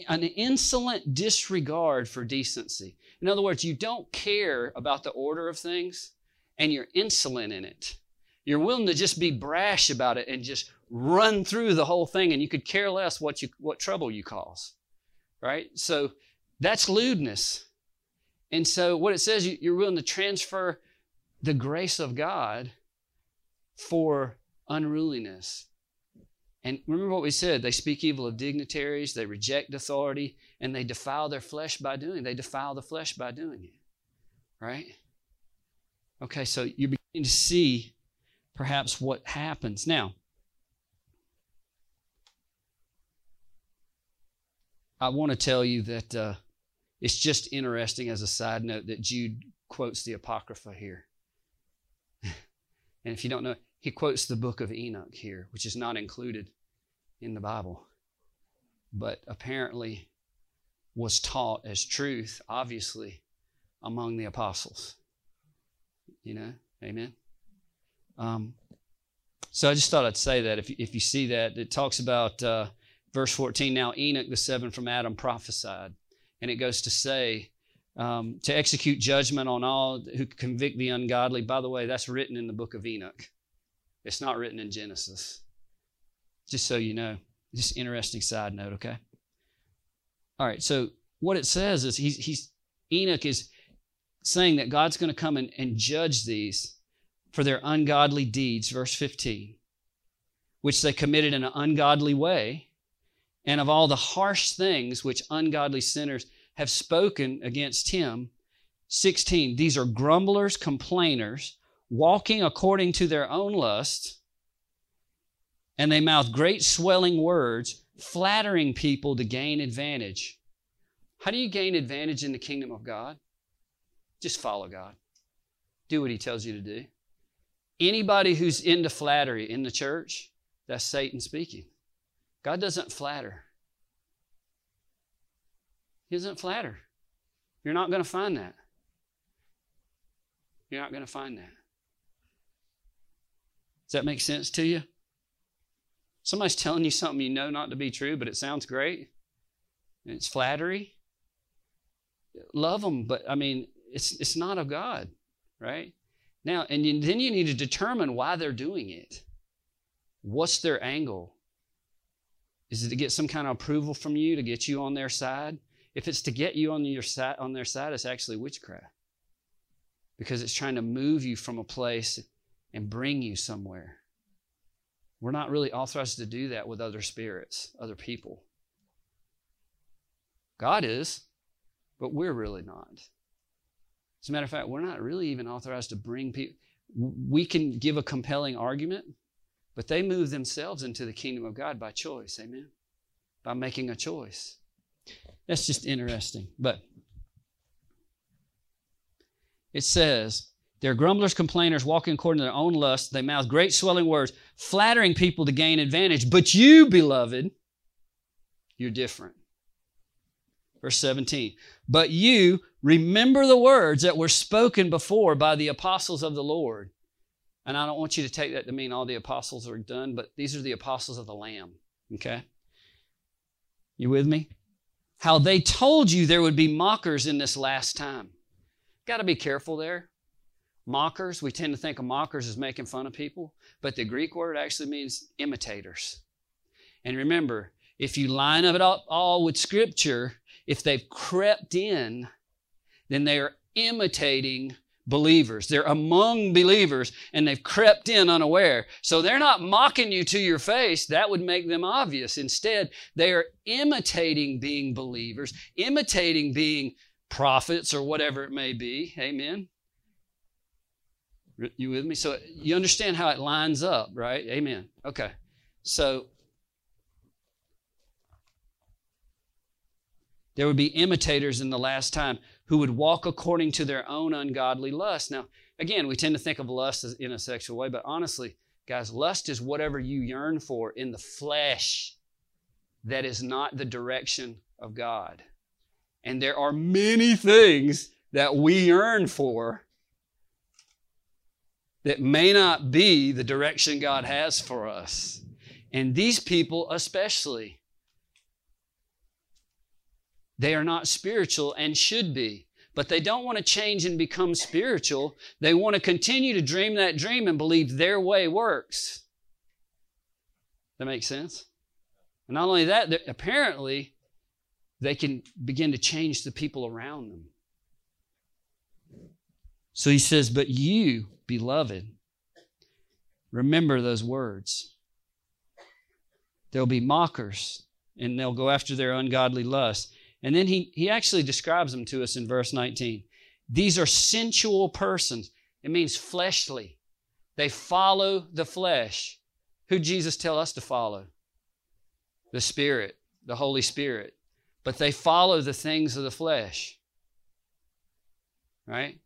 an insolent disregard for decency. In other words, you don't care about the order of things and you're insolent in it. You're willing to just be brash about it and just run through the whole thing and you could care less what you what trouble you cause. Right? So that's lewdness. And so what it says you're willing to transfer the grace of God for unruliness. And remember what we said they speak evil of dignitaries, they reject authority, and they defile their flesh by doing it. They defile the flesh by doing it. Right? Okay, so you're beginning to see perhaps what happens. Now, I want to tell you that uh, it's just interesting as a side note that Jude quotes the Apocrypha here. and if you don't know, he quotes the book of Enoch here, which is not included in the Bible, but apparently was taught as truth, obviously, among the apostles. You know, amen. Um, so I just thought I'd say that if if you see that, it talks about uh, verse 14. Now Enoch, the seven from Adam, prophesied, and it goes to say um, to execute judgment on all who convict the ungodly. By the way, that's written in the book of Enoch. It's not written in Genesis. Just so you know, just interesting side note. Okay. All right. So what it says is he's, he's Enoch is saying that God's going to come and, and judge these for their ungodly deeds, verse 15, which they committed in an ungodly way, and of all the harsh things which ungodly sinners have spoken against him. 16, these are grumblers, complainers, walking according to their own lust, and they mouth great swelling words, flattering people to gain advantage. How do you gain advantage in the kingdom of God? Just follow God. Do what He tells you to do. Anybody who's into flattery in the church, that's Satan speaking. God doesn't flatter. He doesn't flatter. You're not going to find that. You're not going to find that. Does that make sense to you? Somebody's telling you something you know not to be true, but it sounds great. And it's flattery. Love them, but I mean, it's, it's not of God, right? Now, and you, then you need to determine why they're doing it. What's their angle? Is it to get some kind of approval from you to get you on their side? If it's to get you on your side, on their side, it's actually witchcraft because it's trying to move you from a place and bring you somewhere. We're not really authorized to do that with other spirits, other people. God is, but we're really not. As a matter of fact, we're not really even authorized to bring people. We can give a compelling argument, but they move themselves into the kingdom of God by choice. Amen? By making a choice. That's just interesting. But it says, they're grumblers, complainers, walking according to their own lust. They mouth great swelling words, flattering people to gain advantage. But you, beloved, you're different. Verse 17. But you remember the words that were spoken before by the apostles of the Lord. And I don't want you to take that to mean all the apostles are done, but these are the apostles of the Lamb. Okay? You with me? How they told you there would be mockers in this last time. Got to be careful there. Mockers, we tend to think of mockers as making fun of people, but the Greek word actually means imitators. And remember, if you line up it all with Scripture, if they've crept in, then they are imitating believers. They're among believers and they've crept in unaware. So they're not mocking you to your face. That would make them obvious. Instead, they are imitating being believers, imitating being prophets or whatever it may be. Amen. You with me? So you understand how it lines up, right? Amen. Okay. So There would be imitators in the last time who would walk according to their own ungodly lust. Now, again, we tend to think of lust as in a sexual way, but honestly, Guys, lust is whatever you yearn for in the flesh that is not the direction of God. And there are many things that we yearn for that may not be the direction God has for us. And these people, especially, they are not spiritual and should be. But they don't want to change and become spiritual. They want to continue to dream that dream and believe their way works. That makes sense? And not only that, apparently, they can begin to change the people around them. So he says, But you, beloved, remember those words. There'll be mockers, and they'll go after their ungodly lust. And then he, he actually describes them to us in verse 19. These are sensual persons. It means fleshly. They follow the flesh. Who Jesus tell us to follow? The Spirit, the Holy Spirit. But they follow the things of the flesh. Right?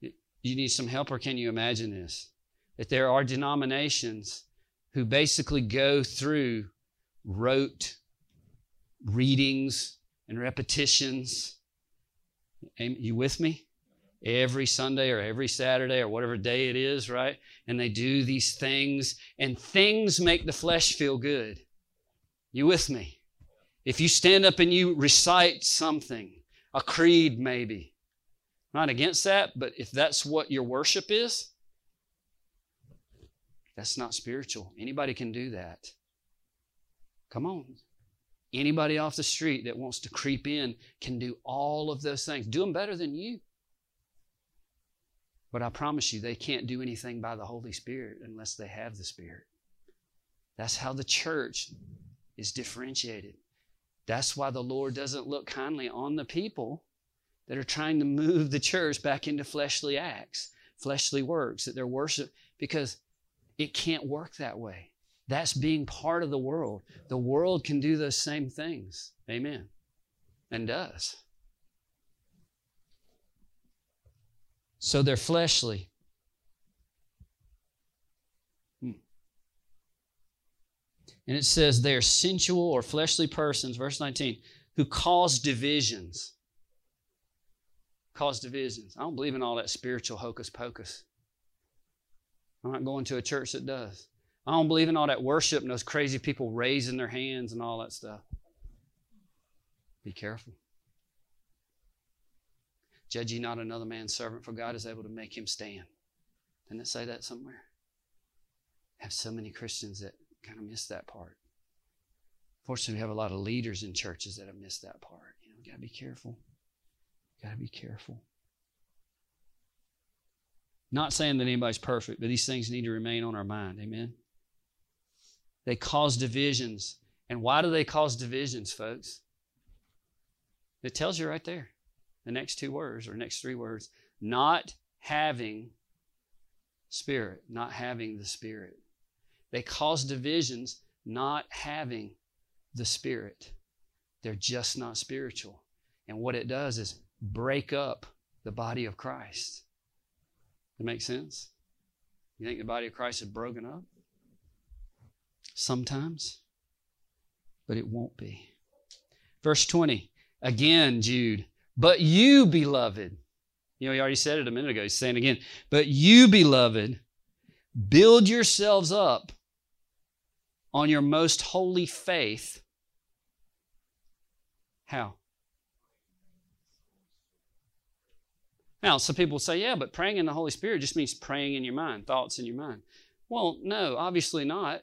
You need some help, or can you imagine this? That there are denominations who basically go through rote readings and repetitions. You with me? Every Sunday or every Saturday or whatever day it is, right? And they do these things, and things make the flesh feel good. You with me? If you stand up and you recite something, a creed maybe, not against that, but if that's what your worship is, that's not spiritual. Anybody can do that. Come on. Anybody off the street that wants to creep in can do all of those things. Do them better than you. But I promise you, they can't do anything by the Holy Spirit unless they have the Spirit. That's how the church is differentiated. That's why the Lord doesn't look kindly on the people that are trying to move the church back into fleshly acts, fleshly works, that they're worship, because it can't work that way. That's being part of the world. The world can do those same things. Amen. And does. So they're fleshly. Hmm. And it says they are sensual or fleshly persons, verse 19, who cause divisions cause divisions. I don't believe in all that spiritual hocus pocus. I'm not going to a church that does. I don't believe in all that worship and those crazy people raising their hands and all that stuff. Be careful. Judge ye not another man's servant, for God is able to make him stand. Didn't it say that somewhere? I have so many Christians that kind of miss that part. Fortunately, we have a lot of leaders in churches that have missed that part. You know, got to be careful. Got to be careful. Not saying that anybody's perfect, but these things need to remain on our mind. Amen. They cause divisions. And why do they cause divisions, folks? It tells you right there. The next two words or next three words. Not having spirit, not having the spirit. They cause divisions, not having the spirit. They're just not spiritual. And what it does is break up the body of Christ. That makes sense? You think the body of Christ is broken up? Sometimes, but it won't be. Verse 20, again, Jude, but you, beloved, you know, he already said it a minute ago. He's saying again, but you, beloved, build yourselves up on your most holy faith. How? Now, some people say, yeah, but praying in the Holy Spirit just means praying in your mind, thoughts in your mind. Well, no, obviously not,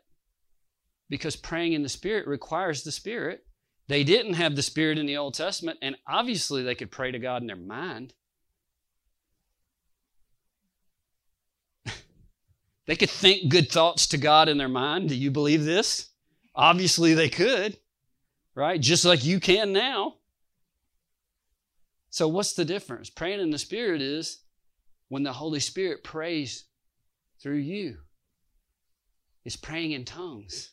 because praying in the Spirit requires the Spirit. They didn't have the Spirit in the Old Testament, and obviously they could pray to God in their mind. they could think good thoughts to God in their mind. Do you believe this? Obviously they could, right? Just like you can now. So, what's the difference? Praying in the Spirit is when the Holy Spirit prays through you, it's praying in tongues.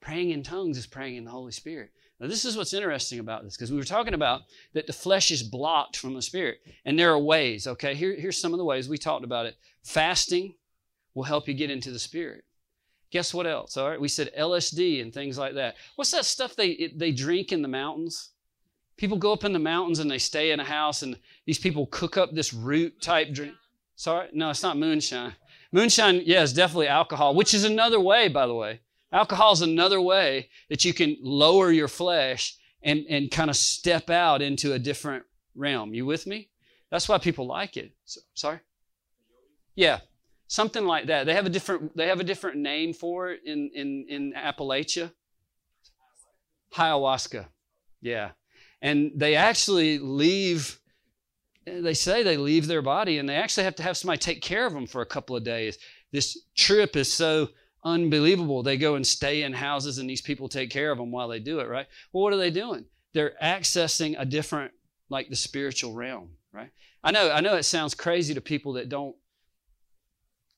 Praying in tongues is praying in the Holy Spirit. Now, this is what's interesting about this because we were talking about that the flesh is blocked from the spirit. And there are ways, okay? Here, here's some of the ways we talked about it. Fasting will help you get into the spirit. Guess what else? All right, we said LSD and things like that. What's that stuff they, they drink in the mountains? People go up in the mountains and they stay in a house, and these people cook up this root type drink. Sorry, no, it's not moonshine. Moonshine, yeah, is definitely alcohol, which is another way, by the way. Alcohol is another way that you can lower your flesh and, and kind of step out into a different realm. You with me? That's why people like it. So, sorry? Yeah, something like that. They have a different they have a different name for it in in in Appalachia. Ayahuasca. Yeah. And they actually leave they say they leave their body and they actually have to have somebody take care of them for a couple of days. This trip is so unbelievable. They go and stay in houses and these people take care of them while they do it, right? Well, what are they doing? They're accessing a different, like the spiritual realm, right? I know, I know it sounds crazy to people that don't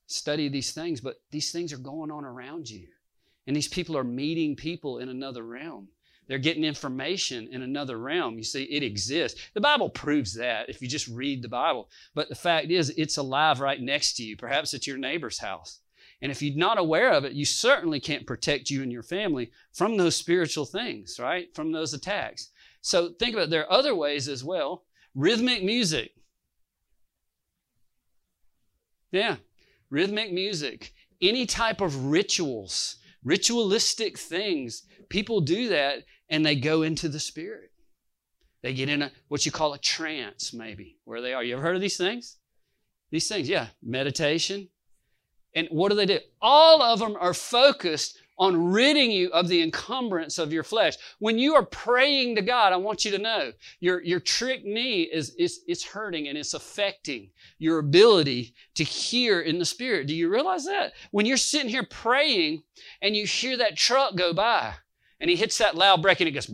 study these things, but these things are going on around you. And these people are meeting people in another realm. They're getting information in another realm. You see, it exists. The Bible proves that if you just read the Bible. But the fact is, it's alive right next to you, perhaps at your neighbor's house. And if you're not aware of it, you certainly can't protect you and your family from those spiritual things, right? From those attacks. So think about it. There are other ways as well. Rhythmic music. Yeah, rhythmic music. Any type of rituals, ritualistic things. People do that and they go into the spirit. They get in a what you call a trance, maybe, where they are. You ever heard of these things? These things, yeah. Meditation, and what do they do? All of them are focused on ridding you of the encumbrance of your flesh. When you are praying to God, I want you to know your, your trick knee is, is, is hurting and it's affecting your ability to hear in the spirit. Do you realize that? When you're sitting here praying and you hear that truck go by and he hits that loud brake and it goes,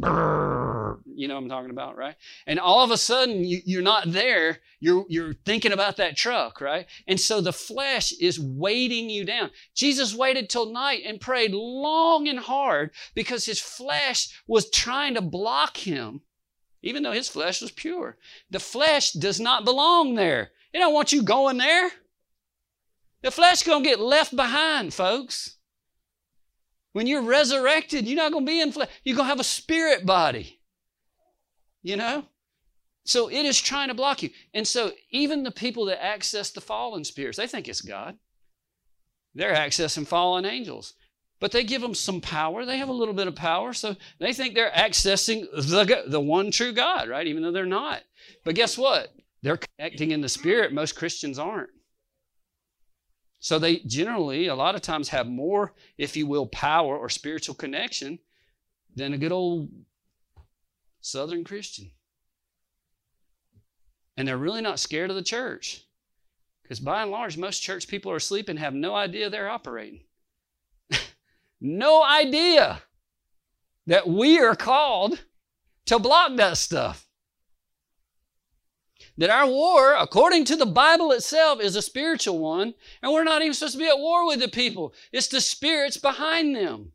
you know what I'm talking about, right? And all of a sudden, you, are not there. You're, you're thinking about that truck, right? And so the flesh is weighting you down. Jesus waited till night and prayed long and hard because his flesh was trying to block him, even though his flesh was pure. The flesh does not belong there. They don't want you going there. The flesh to get left behind, folks. When you're resurrected, you're not going to be in flesh. You're going to have a spirit body you know? So it is trying to block you. And so even the people that access the fallen spirits, they think it's God. They're accessing fallen angels. But they give them some power. They have a little bit of power. So they think they're accessing the, the one true God, right? Even though they're not. But guess what? They're connecting in the spirit. Most Christians aren't. So they generally, a lot of times, have more, if you will, power or spiritual connection than a good old Southern Christian. And they're really not scared of the church. Because by and large, most church people are asleep and have no idea they're operating. no idea that we are called to block that stuff. That our war, according to the Bible itself, is a spiritual one, and we're not even supposed to be at war with the people. It's the spirits behind them.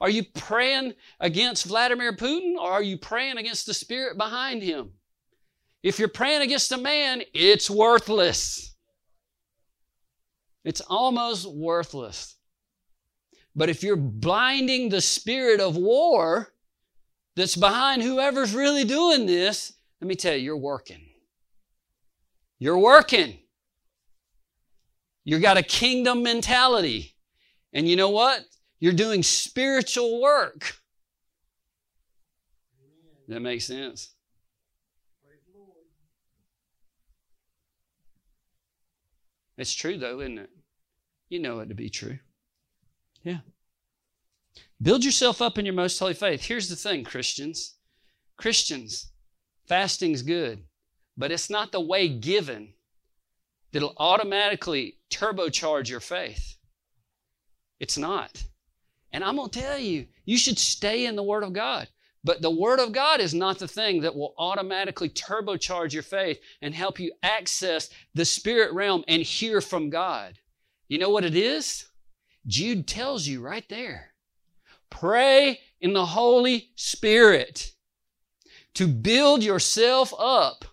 Are you praying against Vladimir Putin or are you praying against the spirit behind him? If you're praying against a man, it's worthless. It's almost worthless. But if you're blinding the spirit of war that's behind whoever's really doing this, let me tell you, you're working. You're working. You've got a kingdom mentality. And you know what? You're doing spiritual work. That makes sense. It's true, though, isn't it? You know it to be true. Yeah. Build yourself up in your most holy faith. Here's the thing, Christians. Christians, fasting's good, but it's not the way given that'll automatically turbocharge your faith. It's not. And I'm going to tell you, you should stay in the Word of God. But the Word of God is not the thing that will automatically turbocharge your faith and help you access the spirit realm and hear from God. You know what it is? Jude tells you right there. Pray in the Holy Spirit to build yourself up,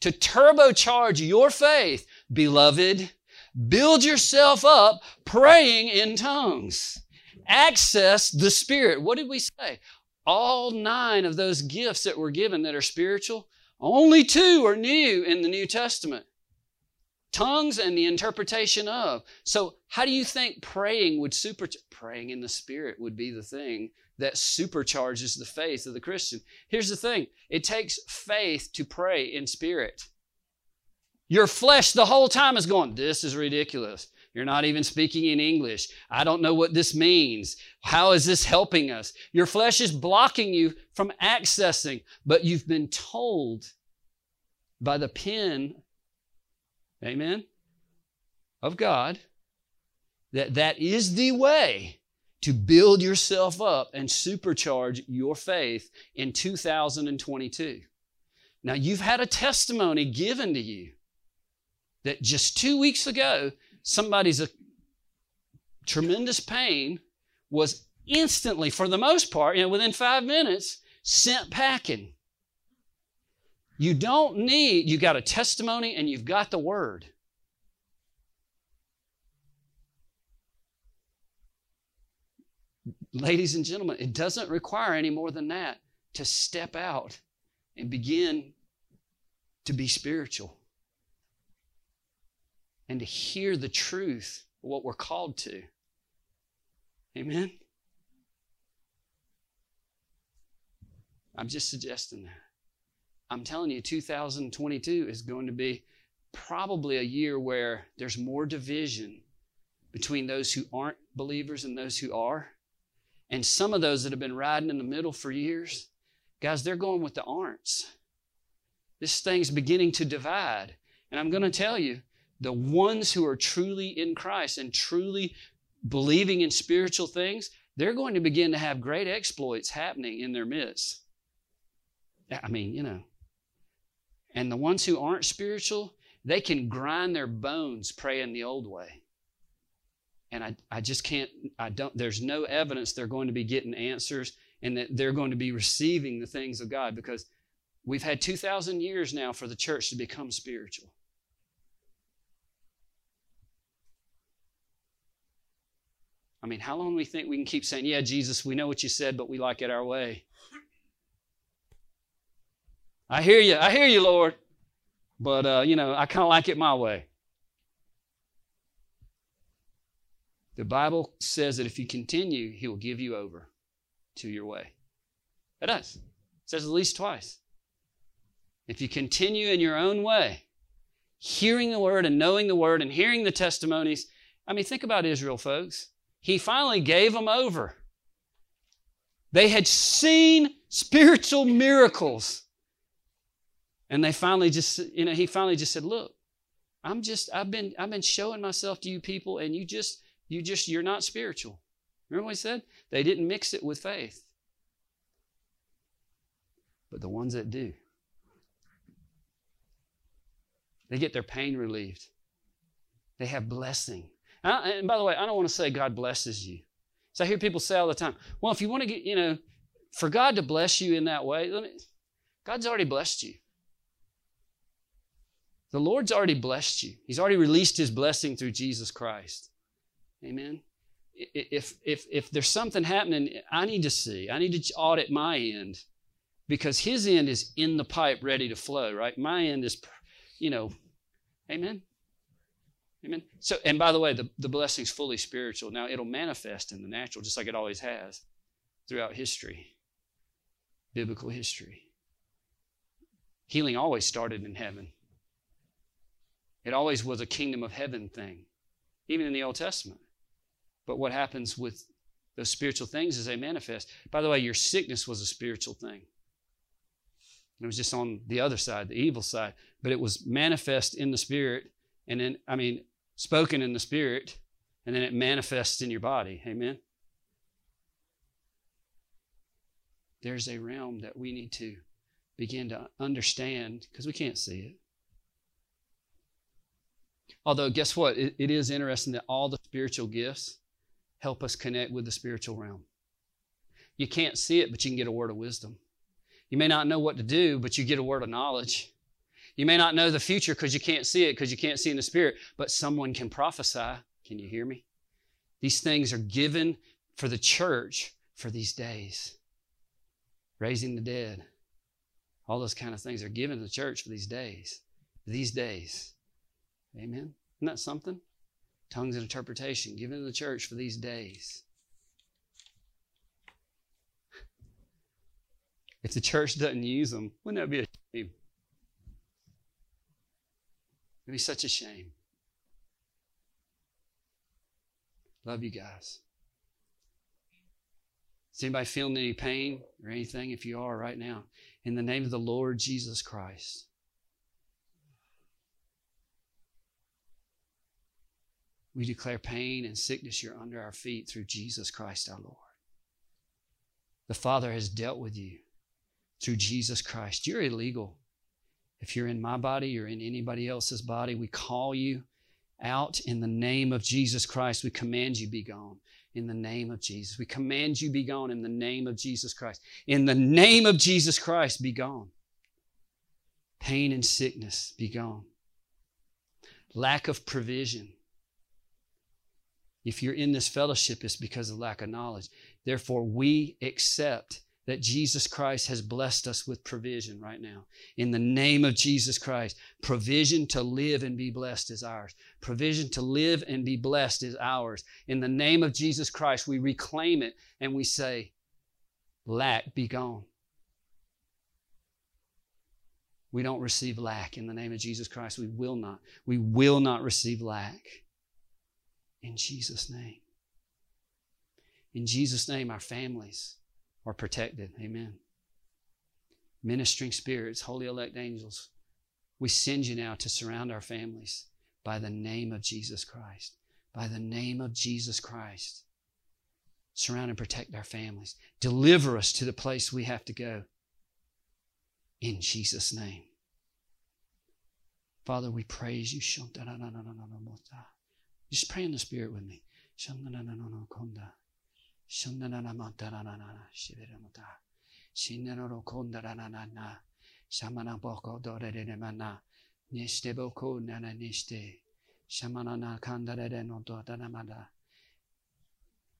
to turbocharge your faith. Beloved, build yourself up praying in tongues. Access the Spirit. What did we say? All nine of those gifts that were given that are spiritual, only two are new in the New Testament tongues and the interpretation of. So, how do you think praying would super praying in the spirit would be the thing that supercharges the faith of the Christian? Here's the thing. It takes faith to pray in spirit. Your flesh the whole time is going, "This is ridiculous. You're not even speaking in English. I don't know what this means. How is this helping us?" Your flesh is blocking you from accessing, but you've been told by the pen amen, of God, that that is the way to build yourself up and supercharge your faith in 2022. Now, you've had a testimony given to you that just two weeks ago, somebody's a tremendous pain was instantly, for the most part, you know, within five minutes, sent packing. You don't need, you got a testimony and you've got the word. Ladies and gentlemen, it doesn't require any more than that to step out and begin to be spiritual and to hear the truth of what we're called to. Amen? I'm just suggesting that. I'm telling you, 2022 is going to be probably a year where there's more division between those who aren't believers and those who are. And some of those that have been riding in the middle for years, guys, they're going with the aren'ts. This thing's beginning to divide. And I'm going to tell you, the ones who are truly in Christ and truly believing in spiritual things, they're going to begin to have great exploits happening in their midst. I mean, you know, and the ones who aren't spiritual, they can grind their bones praying the old way. And I, I just can't, I don't, there's no evidence they're going to be getting answers and that they're going to be receiving the things of God because we've had 2,000 years now for the church to become spiritual. I mean, how long do we think we can keep saying, Yeah, Jesus, we know what you said, but we like it our way? I hear you. I hear you, Lord. But, uh, you know, I kind of like it my way. The Bible says that if you continue, He will give you over to your way. It does. It says at least twice. If you continue in your own way, hearing the word and knowing the word and hearing the testimonies, I mean, think about Israel, folks. He finally gave them over. They had seen spiritual miracles. And they finally just, you know, he finally just said, look, I'm just, I've been, I've been showing myself to you people, and you just, you just, you're not spiritual. Remember what he said? They didn't mix it with faith. But the ones that do, they get their pain relieved. They have blessing. Uh, and by the way, I don't want to say God blesses you. So I hear people say all the time, well, if you want to get, you know, for God to bless you in that way, me, God's already blessed you. The Lord's already blessed you. He's already released his blessing through Jesus Christ. Amen. If, if, if there's something happening, I need to see. I need to audit my end because his end is in the pipe ready to flow, right? My end is, you know, amen. Amen. So, and by the way, the, the blessing's fully spiritual. Now, it'll manifest in the natural, just like it always has throughout history, biblical history. Healing always started in heaven. It always was a kingdom of heaven thing, even in the Old Testament. But what happens with those spiritual things as they manifest? By the way, your sickness was a spiritual thing. It was just on the other side, the evil side, but it was manifest in the spirit, and then, I mean, spoken in the spirit, and then it manifests in your body. Amen? There's a realm that we need to begin to understand because we can't see it. Although, guess what? It, it is interesting that all the spiritual gifts help us connect with the spiritual realm. You can't see it, but you can get a word of wisdom. You may not know what to do, but you get a word of knowledge. You may not know the future because you can't see it, because you can't see in the spirit, but someone can prophesy. Can you hear me? These things are given for the church for these days. Raising the dead. All those kind of things are given to the church for these days. These days. Amen. Isn't that something? Tongues and interpretation given to the church for these days. If the church doesn't use them, wouldn't that be a shame? It'd be such a shame. Love you guys. Is anybody feeling any pain or anything? If you are right now, in the name of the Lord Jesus Christ. We declare pain and sickness you're under our feet through Jesus Christ our Lord. The Father has dealt with you through Jesus Christ. You're illegal. If you're in my body or in anybody else's body, we call you out in the name of Jesus Christ. We command you be gone in the name of Jesus. We command you be gone in the name of Jesus Christ. In the name of Jesus Christ, be gone. Pain and sickness, be gone. Lack of provision. If you're in this fellowship, it's because of lack of knowledge. Therefore, we accept that Jesus Christ has blessed us with provision right now. In the name of Jesus Christ, provision to live and be blessed is ours. Provision to live and be blessed is ours. In the name of Jesus Christ, we reclaim it and we say, lack be gone. We don't receive lack in the name of Jesus Christ. We will not. We will not receive lack. In Jesus' name. In Jesus' name, our families are protected. Amen. Ministering spirits, holy elect angels, we send you now to surround our families by the name of Jesus Christ. By the name of Jesus Christ. Surround and protect our families. Deliver us to the place we have to go. In Jesus' name. Father, we praise you. Just pray in the Spirit with me.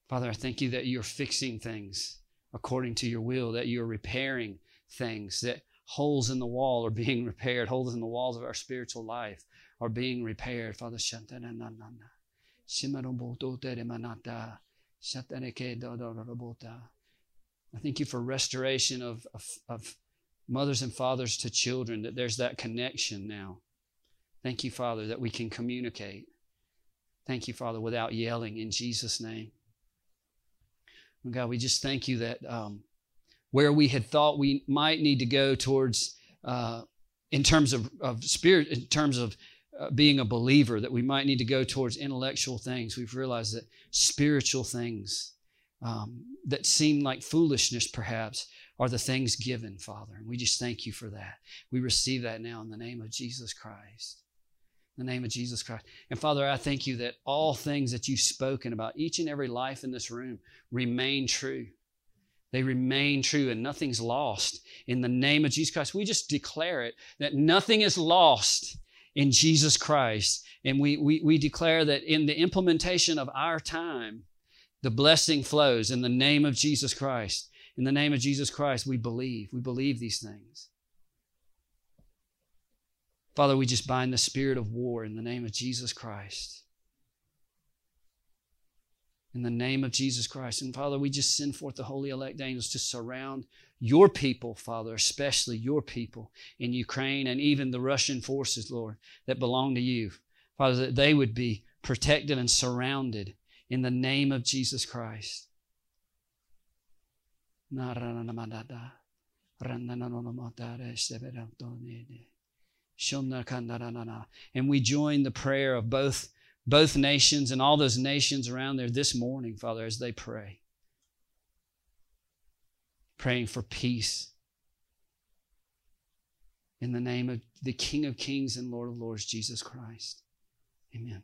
Father, I thank you that you're fixing things according to your will, that you're repairing things, that holes in the wall are being repaired, holes in the walls of our spiritual life are being repaired. Father, shantananana. Shimaroboto teremanata. I thank you for restoration of, of, of mothers and fathers to children, that there's that connection now. Thank you, Father, that we can communicate. Thank you, Father, without yelling in Jesus' name. And God, we just thank you that um, where we had thought we might need to go towards, uh, in terms of, of spirit, in terms of uh, being a believer, that we might need to go towards intellectual things. We've realized that spiritual things um, that seem like foolishness, perhaps, are the things given, Father. And we just thank you for that. We receive that now in the name of Jesus Christ. In the name of Jesus Christ. And Father, I thank you that all things that you've spoken about each and every life in this room remain true. They remain true and nothing's lost. In the name of Jesus Christ, we just declare it that nothing is lost in Jesus Christ. And we, we, we declare that in the implementation of our time, the blessing flows in the name of Jesus Christ. In the name of Jesus Christ, we believe. We believe these things. Father, we just bind the spirit of war in the name of Jesus Christ. In the name of Jesus Christ. And Father, we just send forth the holy elect angels to surround your people, Father, especially your people in Ukraine and even the Russian forces, Lord, that belong to you. Father, that they would be protected and surrounded in the name of Jesus Christ. And we join the prayer of both, both nations and all those nations around there this morning, Father, as they pray praying for peace. In the name of the King of Kings and Lord of Lords, Jesus Christ. Amen.